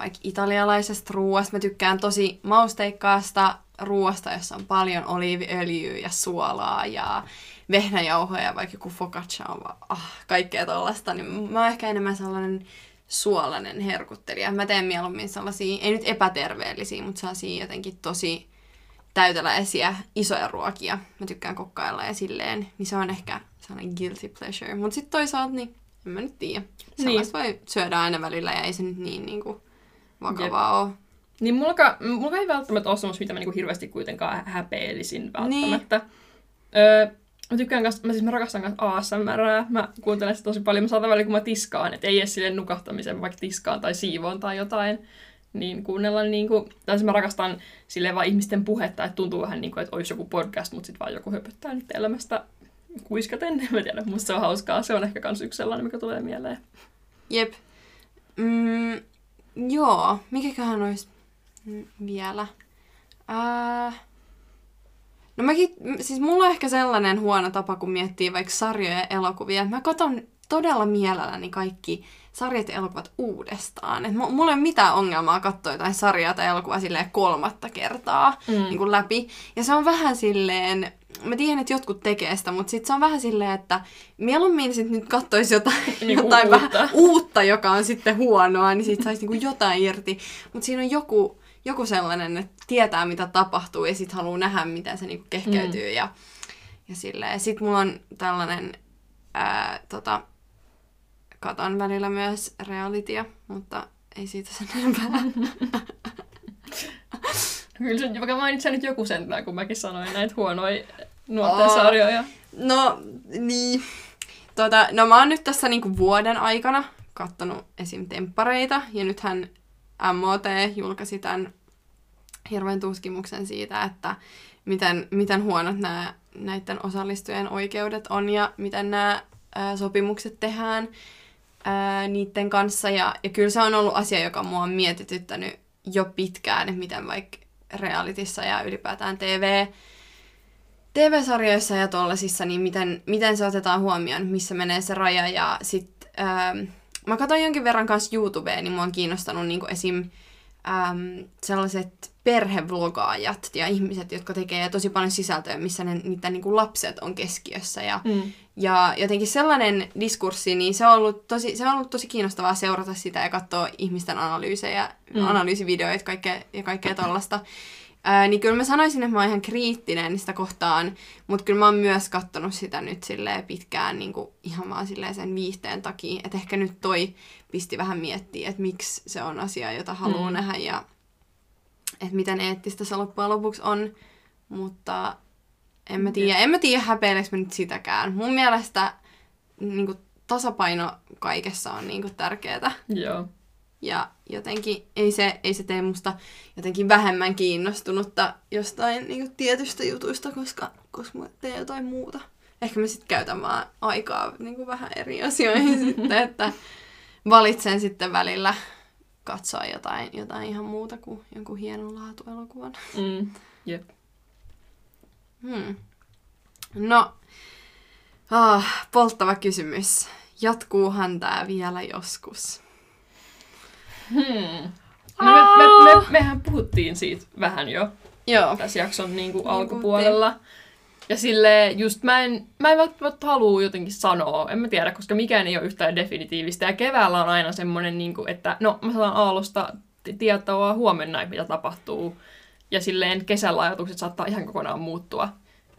vaikka italialaisesta ruoasta. Mä tykkään tosi mausteikkaasta ruoasta, jossa on paljon oliiviöljyä ja suolaa ja vehnäjauhoja, vaikka joku focaccia on vaan, ah, kaikkea tollasta. Niin mä oon ehkä enemmän sellainen suolainen herkuttelija. Mä teen mieluummin sellaisia, ei nyt epäterveellisiä, mutta sellaisia jotenkin tosi täyteläisiä, isoja ruokia. Mä tykkään kokkailla ja silleen, niin se on ehkä sellainen guilty pleasure. Mutta sitten toisaalta, niin en mä nyt tiedä. Sellaista niin. voi syödä aina välillä ja ei se nyt niin niinku vakavaa ole. Niin mulla, mulla ei välttämättä ole semmoista, mitä mä niinku hirveästi kuitenkaan häpeilisin välttämättä. Niin. Öö, Mä tykkään kanssa, mä siis mä rakastan kanssa ASMR. Mä kuuntelen sitä tosi paljon. Mä saatan välillä, kun mä tiskaan, että ei edes sille nukahtamisen, vaikka tiskaan tai siivoon tai jotain, niin kuunnella niin kuin, tai siis mä rakastan sille vaan ihmisten puhetta, että tuntuu vähän niin kuin, että olisi joku podcast, mutta sitten vaan joku höpöttää nyt elämästä kuiskaten. En mä tiedä, musta se on hauskaa. Se on ehkä kans yksi sellainen, mikä tulee mieleen. Jep. Mm, joo, mikäköhän olisi vielä? Äh, No mäkin, siis mulla on ehkä sellainen huono tapa, kun miettii vaikka sarjoja ja elokuvia. Mä katson todella mielelläni kaikki sarjat ja elokuvat uudestaan. Et mulla ei ole mitään ongelmaa katsoa jotain sarjaa tai elokuvaa silleen kolmatta kertaa mm. niin kuin läpi. Ja se on vähän silleen, mä tiedän, että jotkut tekee sitä, mutta sit se on vähän silleen, että mieluummin sit nyt katsoisi jotain, niin jotain uutta. vähän uutta, joka on sitten huonoa, niin sit saisi niinku jotain irti. Mutta siinä on joku, joku sellainen, että tietää mitä tapahtuu ja sitten haluaa nähdä, miten se niinku kehkeytyy mm. ja, ja silleen. Sitten mulla on tällainen, ää, tota, katon välillä myös realitya, mutta ei siitä sen enempää. Kyllä se, vaikka mainitsin nyt joku sentään, kun mäkin sanoin näitä huonoja nuorten oh. sarjoja. No, niin. Tota, no mä oon nyt tässä niinku vuoden aikana kattonut esim. temppareita, ja nythän MOT julkaisi tämän hirveän tutkimuksen siitä, että miten, miten huonot nämä näiden osallistujien oikeudet on ja miten nämä ää, sopimukset tehdään ää, niiden kanssa. Ja, ja kyllä se on ollut asia, joka mua on mietityttänyt jo pitkään, että miten vaikka realitissa ja ylipäätään TV, TV-sarjoissa ja tuollaisissa, niin miten, miten se otetaan huomioon, missä menee se raja. Ja sit, ää, mä katsoin jonkin verran kanssa YouTubea, niin mua on kiinnostanut niin esim. Äm, sellaiset perhevlogaajat ja ihmiset, jotka tekee tosi paljon sisältöä, missä ne, niiden niin kuin lapset on keskiössä. Ja, mm. ja jotenkin sellainen diskurssi, niin se on, ollut tosi, se on ollut tosi kiinnostavaa seurata sitä ja katsoa ihmisten analyysejä, mm. analyysivideoita kaikkea, ja kaikkea tollasta. Ää, niin kyllä mä sanoisin, että mä oon ihan kriittinen sitä kohtaan, mutta kyllä mä oon myös kattonut sitä nyt silleen pitkään niin kuin ihan vaan silleen sen viihteen takia. Että ehkä nyt toi pisti vähän miettiä, että miksi se on asia, jota haluaa mm. nähdä ja että miten eettistä se loppujen lopuksi on. Mutta en mä tiedä, en mä tiedä häpeileekö mä nyt sitäkään. Mun mielestä niin kuin, tasapaino kaikessa on niin kuin, tärkeää. Joo. Ja jotenkin ei se, ei se tee musta jotenkin vähemmän kiinnostunutta jostain niin kuin, tietystä jutuista, koska, koska mä teen jotain muuta. Ehkä mä sitten käytän vaan aikaa niin kuin, vähän eri asioihin sitten, että valitsen sitten välillä katsoa jotain, jotain ihan muuta kuin jonkun hienon laatuelokuvan. Mm. Jep. Hmm. No, ah, polttava kysymys. Jatkuuhan tää vielä joskus? Hmm. No me, me, me, mehän puhuttiin siitä vähän jo Joo. tässä jakson niin kuin Niin alkupuolella. Ja sille just mä en, mä en välttämättä halua jotenkin sanoa, en mä tiedä, koska mikään ei ole yhtään definitiivistä. Ja keväällä on aina semmoinen, niin kuin, että no mä saan aallosta tietoa huomenna, mitä tapahtuu. Ja silleen kesällä ajatukset saattaa ihan kokonaan muuttua.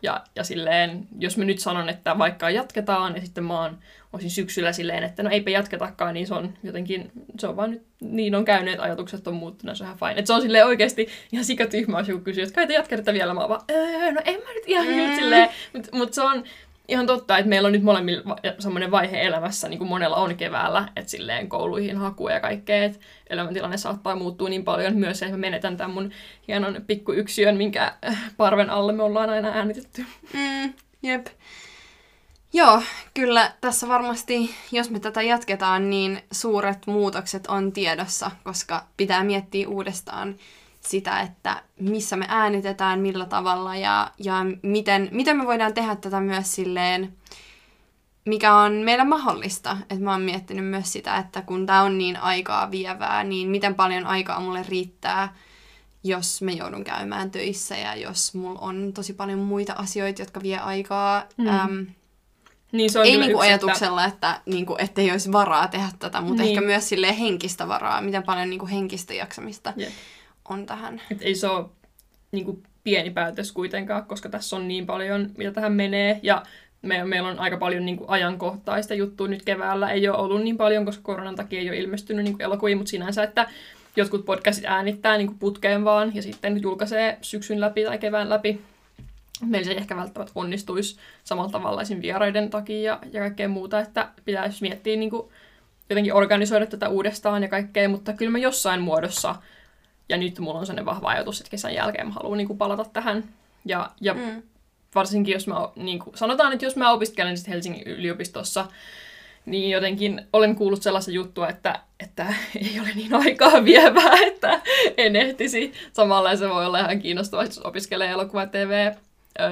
Ja, ja silleen, jos mä nyt sanon, että vaikka jatketaan, ja sitten mä oon, olisin syksyllä silleen, että no eipä jatketakaan, niin se on jotenkin, se on vaan nyt, niin on käynyt, että ajatukset on muuttunut, se on ihan fine. Että se on silleen oikeasti ihan sikatyhmä, jos joku kysyy, että kai te jatketaan vielä, mä oon vaan, öö, no en mä nyt ihan mm. silleen, mutta mut se on ihan totta, että meillä on nyt molemmilla semmoinen vaihe elämässä, niin kuin monella on keväällä, että silleen kouluihin hakua ja kaikkea, että elämäntilanne saattaa muuttua niin paljon myös, että mä menetän tämän mun hienon pikkuyksiön, minkä äh, parven alle me ollaan aina äänitetty. Mm, jep. Joo, kyllä tässä varmasti, jos me tätä jatketaan, niin suuret muutokset on tiedossa, koska pitää miettiä uudestaan sitä, että missä me äänitetään, millä tavalla ja, ja miten, miten me voidaan tehdä tätä myös silleen, mikä on meillä mahdollista. Et mä oon miettinyt myös sitä, että kun tämä on niin aikaa vievää, niin miten paljon aikaa mulle riittää, jos mä joudun käymään töissä ja jos mulla on tosi paljon muita asioita, jotka vie aikaa. Mm. Äm, Niin se on ei niinku ajatuksella, että niinku, ettei olisi varaa tehdä tätä, mutta Niin. ehkä myös sille henkistä varaa, miten paljon niinku henkistä jaksamista Että, jep. On tähän. et ei se ole niin kuin, pieni päätös kuitenkaan, koska tässä on niin paljon, mitä tähän menee. Ja me, meillä on aika paljon niin kuin, ajankohtaista juttua nyt keväällä. Ei ole ollut niin paljon, koska koronan takia ei ole ilmestynyt niin kuin elokuviin, mutta sinänsä, että jotkut podcastit äänittää niin kuin putkeen vaan ja sitten julkaisee syksyn läpi tai kevään läpi. Meillä se ei ehkä välttämättä onnistuisi samalla tavalla esim. vieraiden takia ja, ja kaikkea muuta, että pitäisi miettiä niin kuin, jotenkin organisoida tätä uudestaan ja kaikkea, mutta kyllä mä jossain muodossa, ja nyt mulla on sellainen vahva ajatus, että kesän jälkeen mä haluan niin kuin, palata tähän. Ja, ja Mm. varsinkin jos mä, niin kuin, sanotaan, että jos mä opiskelen sit Helsingin yliopistossa, niin jotenkin olen kuullut sellaista juttua, että, että ei ole niin aikaa vievää, että en ehtisi. Samalla se voi olla ihan kiinnostavaa, jos opiskelee elokuva TV,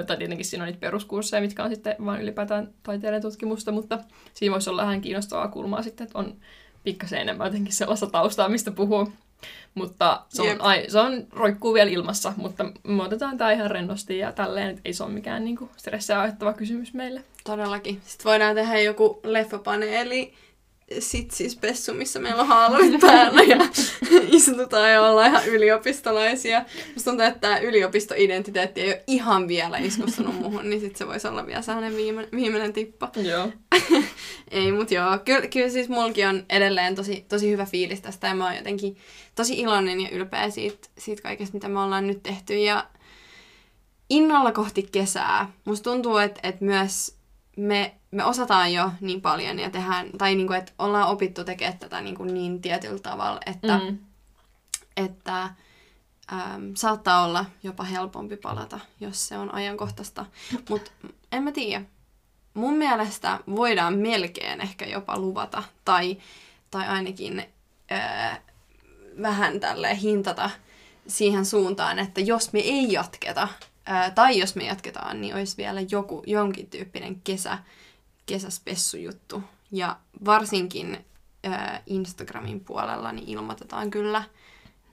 tai tietenkin siinä on niitä peruskursseja, mitkä on sitten vain ylipäätään taiteiden tutkimusta, mutta siinä voisi olla ihan kiinnostavaa kulmaa sitten, että on pikkasen enemmän jotenkin sellaista taustaa, mistä puhuu. Mutta se on, Jep. ai, se on roikkuu vielä ilmassa, mutta me otetaan tämä ihan rennosti ja tälleen, että ei se ole mikään niinku stressiä aiheuttava kysymys meille. Todellakin. Sitten voidaan tehdä joku leffapaneeli sitsispessu, missä meillä on haalurit päällä ja istutaan ja ollaan ihan yliopistolaisia. Musta tuntuu, että tämä yliopistoidentiteetti ei ole ihan vielä iskustunut muuhun, niin sitten se voisi olla vielä sellainen viime, viimeinen tippa. Joo. Ei, mut joo. Kyllä, kyllä siis mulki on edelleen tosi, tosi hyvä fiilis tästä ja mä oon jotenkin tosi iloinen ja ylpeä siitä, siitä kaikesta, mitä me ollaan nyt tehty. Ja innolla kohti kesää. Musta tuntuu, että, että myös me, me osataan jo niin paljon ja tehdään, tai niin kuin, että ollaan opittu tekemään tätä niin, kuin niin tietyllä tavalla, että, mm. Että äm, saattaa olla jopa helpompi palata, jos se on ajankohtaista. Mutta en mä tiedä. Mun mielestä voidaan melkein ehkä jopa luvata, tai, tai ainakin ää, vähän tälle hintata siihen suuntaan, että jos me ei jatketa, ää, tai jos me jatketaan, niin olisi vielä joku, jonkin tyyppinen kesä, kesäspessujuttu. Ja varsinkin ää, Instagramin puolella niin ilmoitetaan kyllä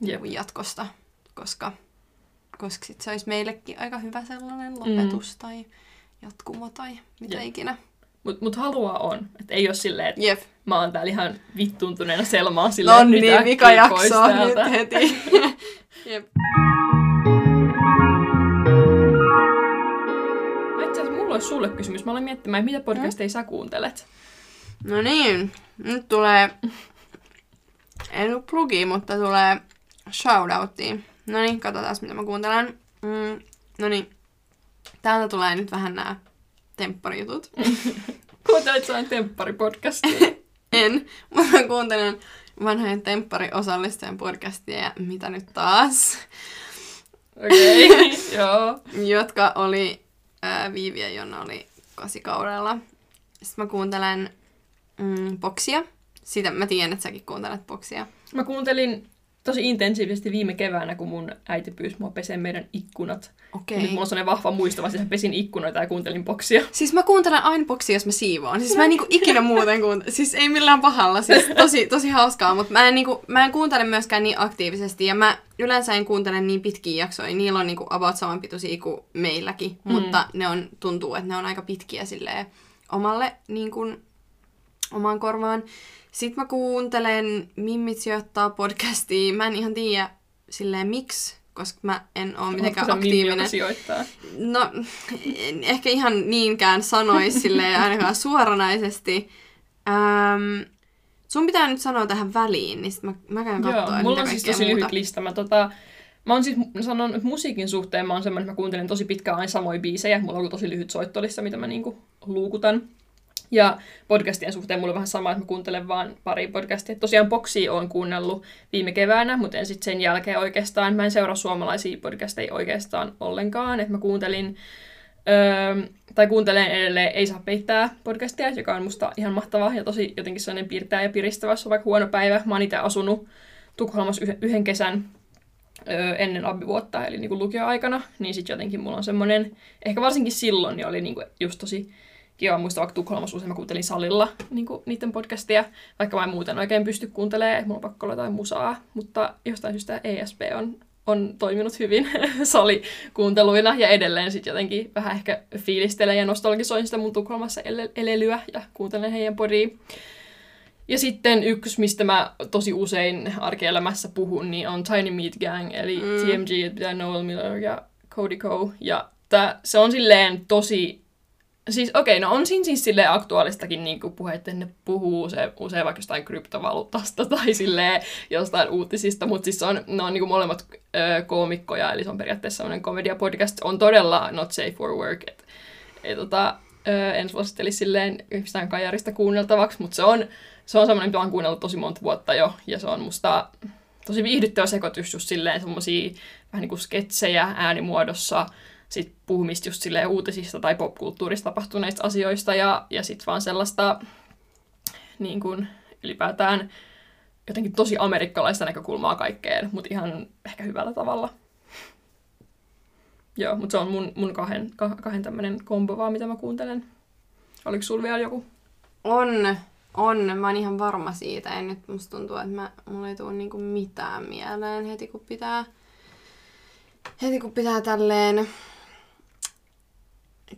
Jep. Jep. jatkosta, koska, koska sit se olisi meillekin aika hyvä sellainen lopetus mm. tai jatkumo tai mitä Jep. ikinä. Mut, mut halua on. Että ei ole silleen, että Jep. mä oon täällä ihan vittuuntuneena selmaa silleen, No että nyt niin, pois jakso nyt heti. Jep. Olisi sulle kysymys. Mä olen miettimään, mitä podcasteja sä kuuntelet. No niin, nyt tulee, ei ollut plugi, mutta tulee shoutoutti. No niin, katsotaan mitä mä kuuntelen. Mm, no niin, täältä tulee nyt vähän nämä tempparijutut. Kuuntelet sä tempparipodcastia? En, mutta mä kuuntelen vanhojen temppari-osallistujan podcastia ja mitä nyt taas, Okei, okay. joo. jotka oli ää, Viivi ja Jonna oli kasikaudella. Sitten mä kuuntelen mm, boksia. Sitä mä tiedän, että säkin kuuntelet boksia. Mä kuuntelin tosi intensiivisesti viime keväänä, kun mun äiti pyysi mua peseen meidän ikkunat. Okei. Nyt mulla on sellainen vahva muisto, vaan siis pesin ikkunoita ja kuuntelin boksia. Siis mä kuuntelen aina boksia, jos mä siivoon. Siis mä en niinku ikinä muuten kuuntele. Siis ei millään pahalla. Siis tosi, tosi hauskaa, mutta mä en, niinku, mä en kuuntele myöskään niin aktiivisesti. Ja mä yleensä en kuuntele niin pitkiä jaksoja. Niillä on niinku about samanpituisia kuin meilläkin. Mm. Mutta ne on, tuntuu, että ne on aika pitkiä silleen omalle niinku, omaan korvaan. Sitten mä kuuntelen Mimmit sijoittaa podcastia. Mä en ihan tiedä silleen miksi, koska mä en ole mitenkään aktiivinen. sijoittaa? No, en ehkä ihan niinkään sanoisi silleen ainakaan suoranaisesti. Ähm, sun pitää nyt sanoa tähän väliin, niin sit mä, mä käyn Joo, katsoa, mulla mitä on siis tosi muuta. lyhyt lista. Mä, tota, mä oon siis sanon, että musiikin suhteen mä oon semmoinen, että mä kuuntelen tosi pitkään aina samoja biisejä. Mulla on tosi lyhyt soittolista, mitä mä niinku luukutan. Ja podcastien suhteen mulla on vähän sama, että mä kuuntelen vaan pari podcastia. Tosiaan Boxia oon kuunnellut viime keväänä, mutta en sitten sen jälkeen oikeastaan. Mä en seuraa suomalaisia podcasteja oikeastaan ollenkaan. Että mä kuuntelin, öö, tai kuuntelen edelleen Ei saa peittää podcastia, joka on musta ihan mahtava ja tosi jotenkin sellainen piirtää ja piristävä, jos on vaikka huono päivä. Mä oon itse asunut Tukholmassa yhden, kesän öö, ennen abivuotta, eli niinku lukioaikana, niin sitten jotenkin mulla on semmoinen, ehkä varsinkin silloin, niin oli niinku just tosi kiva muistaa vaikka Tukholmassa usein mä kuuntelin salilla niinku niiden podcastia, vaikka mä en muuten oikein pysty kuuntelemaan, että mulla on pakko olla jotain musaa, mutta jostain syystä ESP on, on toiminut hyvin salikuunteluina ja edelleen sitten jotenkin vähän ehkä fiilistelen ja nostalgisoin sitä mun Tukholmassa ele- elelyä ja kuuntelen heidän podia. Ja sitten yksi, mistä mä tosi usein arkielämässä puhun, niin on Tiny Meat Gang, eli Mm. TMG, ja Noel Miller ja Cody Ko. Ja tää, se on silleen tosi... Siis okei, no on siinä siis silleen aktuaalistakin niin puhe, että ne puhuu se, usein vaikka jostain kryptovaluuttasta tai silleen jostain uutisista, mutta siis on, ne on niin molemmat ö, koomikkoja, eli se on periaatteessa sellainen komediapodcast. On todella not safe for work, et, et, tota, ö, en suosittelisi silleen yhtään kajarista kuunneltavaksi, mutta se on, se on semmoinen, mitä olen kuunnellut tosi monta vuotta jo, ja se on musta tosi viihdyttävä sekoitus just silleen semmosia vähän niin kuin sketsejä äänimuodossa, sit puhumista just uutisista tai popkulttuurista tapahtuneista asioista, ja, ja sit vaan sellaista niin kuin ylipäätään jotenkin tosi amerikkalaista näkökulmaa kaikkeen, mutta ihan ehkä hyvällä tavalla. Joo, mutta se on mun, mun kahden, kah- kahden tämmönen kombo vaan, mitä mä kuuntelen. Oliko sulla vielä joku? On, on. Mä oon ihan varma siitä. En nyt musta tuntuu, että mä, mulla ei tule niinku mitään mieleen heti kun pitää, heti kun pitää tälleen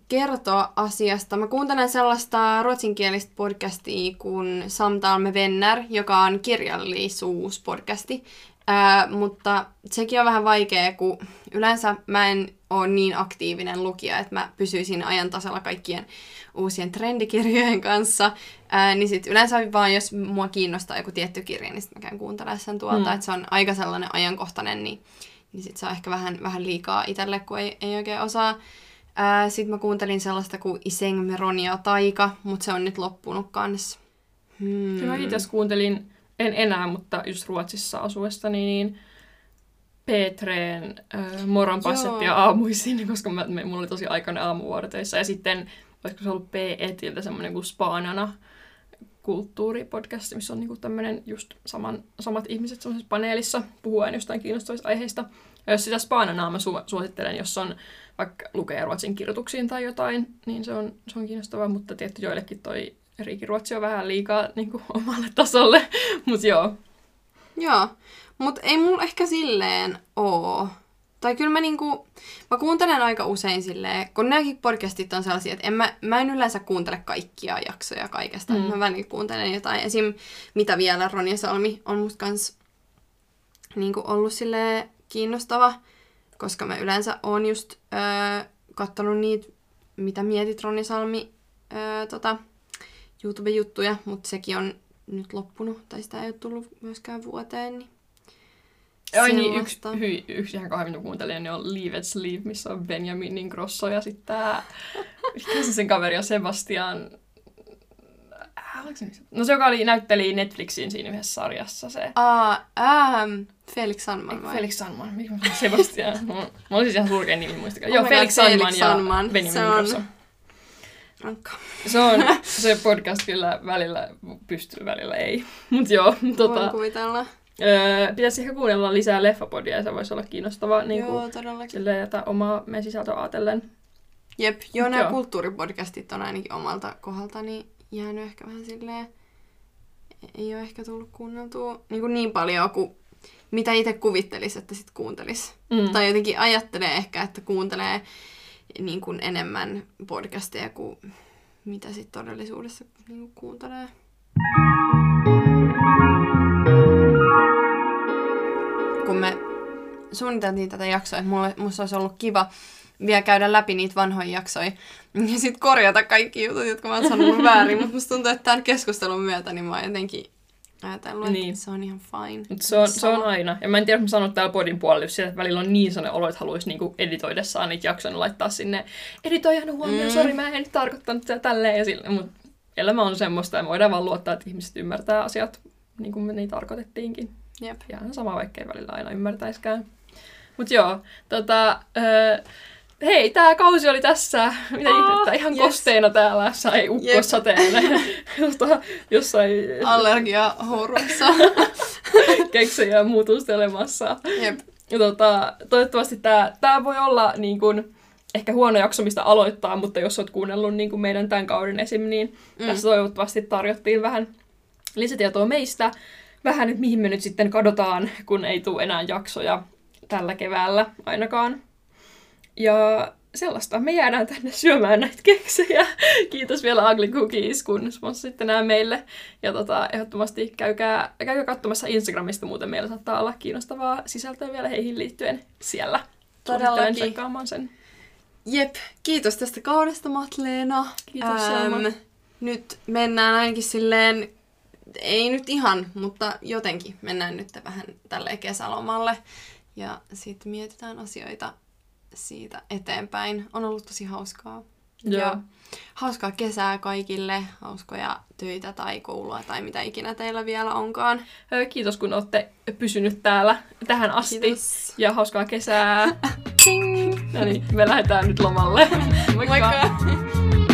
kertoa asiasta. Mä kuuntelen sellaista ruotsinkielistä podcastia kuin Samtal med vänner, joka on kirjallisuuspodcasti. Ää, mutta sekin on vähän vaikea, kun yleensä mä en ole niin aktiivinen lukija, että mä pysyisin ajan tasalla kaikkien uusien trendikirjojen kanssa. Ää, niin sit yleensä vaan, jos mua kiinnostaa joku tietty kirja, niin sit mä käyn kuuntelemaan sen tuolta. Mm. Mm. Että se on aika sellainen ajankohtainen, niin, niin sit se on ehkä vähän, vähän liikaa itselle, kun ei, ei oikein osaa. Sitten mä kuuntelin sellaista kuin Iseng Meronia Taika, mutta se on nyt loppunut kanssa. Hmm. Mm. Mä itse kuuntelin, en enää, mutta just Ruotsissa asuessani, niin Petreen äh, Moron passettia aamuisin, koska mä, me, mulla oli tosi aikainen aamuvuorotöissä. Ja sitten, olisiko se ollut P-etiltä semmoinen kuin Spaanana kulttuuripodcast, missä on niinku tämmöinen just saman, samat ihmiset semmoisessa paneelissa puhuu aina jostain kiinnostavista aiheista. Ja jos sitä Spaananaa mä su- suosittelen, jos on vaikka lukee ruotsin kirjoituksiin tai jotain, niin se on, se on kiinnostavaa, mutta tietty joillekin toi riikiruotsi on vähän liikaa niin kuin, omalle tasolle, mutta joo. Joo, mutta ei mulla ehkä silleen oo. Tai kyllä mä niinku, mä kuuntelen aika usein silleen, kun nämäkin podcastit on sellaisia, että en mä, mä en yleensä kuuntele kaikkia jaksoja kaikesta. Mm. Mä välillä kuuntelen jotain. Esim. Mitä vielä Ronja Salmi on musta kans niinku ollut silleen kiinnostava, koska mä yleensä oon just öö, kattonut niitä, mitä mietit Ronja Salmi öö, tota, YouTube-juttuja, mutta sekin on nyt loppunut, tai sitä ei ole tullut myöskään vuoteen, niin Ai niin, yksi, sellaista. hy, yksi ihan kahvin kuuntelen, niin on Leave It Sleep, missä on Benjamin Ingrosso ja sitten tää, mikä se sen kaveri on, Sebastian, Äh, oliko se nyt se- No se, joka oli, näytteli Netflixin siinä yhdessä sarjassa, se Aa, ähm, Felix Sandman Ei, vai? Felix Sandman, mikä mä Sebastian. Mä, olin siis ihan surkea nimi, muistakaa. Oh Joo, Felix God, Sandman Felix ja Sandman. Benjamin Se on-. Rankka. Se on se podcast kyllä välillä pystyy, välillä ei. Mut joo, Voin tota, kuvitella. Öö, pitäisi ehkä kuunnella lisää leffapodia ja se voisi olla kiinnostavaa niin Joo, kuin, todellakin. silleen, että omaa meidän sisältöä ajatellen. Jep, joo, Mut nämä joo. kulttuuripodcastit on ainakin omalta kohdaltani jäänyt ehkä vähän silleen, ei ole ehkä tullut kuunneltua niin, kuin niin paljon kuin mitä itse kuvittelisi, että sit kuuntelis. Mm. Tai jotenkin ajattelee ehkä, että kuuntelee niin kuin enemmän podcasteja kuin mitä sit todellisuudessa niin kuin kuuntelee. Kun me suunniteltiin tätä jaksoa, että mulle, musta olisi ollut kiva vielä käydä läpi niitä vanhoja jaksoja ja sitten korjata kaikki jutut, jotka mä oon sanonut väärin, mutta musta tuntuu, että tämän keskustelun myötä niin mä oon jotenkin ajatellut, että Niin. se on ihan fine. Mut se, on, se on aina. Ja mä en tiedä, jos mä sanon täällä podin puolella, jos siellä välillä on niin sellainen olo, että haluaisi niinku editoidessaan niitä jaksoja niin laittaa sinne editoijan huomioon, Mm. sori, mä en nyt tarkoittanut sitä tälleen ja sille, mutta elämä on semmoista ja me voidaan vaan luottaa, että ihmiset ymmärtää asiat niin kuin me niin tarkoitettiinkin. Jep. Ja ihan sama, vaikka ei välillä aina ymmärtäiskään. Mut joo, tota, öö, hei, tää kausi oli tässä. Mitä Aa, ihmettä, ihan yes. kosteena täällä sai ukkosateen tota, jossain Allergia houruissa. keksejä muutustelemassa. Jep. Ja tota, toivottavasti tämä tää voi olla niin kun, ehkä huono jakso, mistä aloittaa, mutta jos olet kuunnellut niin kun meidän tämän kauden esim, niin mm. tässä toivottavasti tarjottiin vähän lisätietoa meistä. Vähän, että mihin me nyt sitten kadotaan, kun ei tule enää jaksoja tällä keväällä ainakaan. Ja sellaista. Me jäädään tänne syömään näitä keksejä. Kiitos vielä Ugly Cookies, kun sponssasitte nämä meille. Ja tota, ehdottomasti käykää, käykää katsomassa Instagramista, muuten meillä saattaa olla kiinnostavaa sisältöä vielä heihin liittyen siellä. Todellakin. Suosittelen sen. Jep, kiitos tästä kaudesta Matleena. Kiitos, Selma. Nyt mennään ainakin silleen, ei nyt ihan, mutta jotenkin mennään nyt vähän tälle kesälomalle. Ja sitten mietitään asioita siitä eteenpäin. On ollut tosi hauskaa. Joo. Ja hauskaa kesää kaikille, hauskoja töitä tai koulua tai mitä ikinä teillä vielä onkaan. Kiitos, kun olette pysynyt täällä tähän asti. Kiitos. Ja hauskaa kesää. no niin, me lähdetään nyt lomalle. Moikka!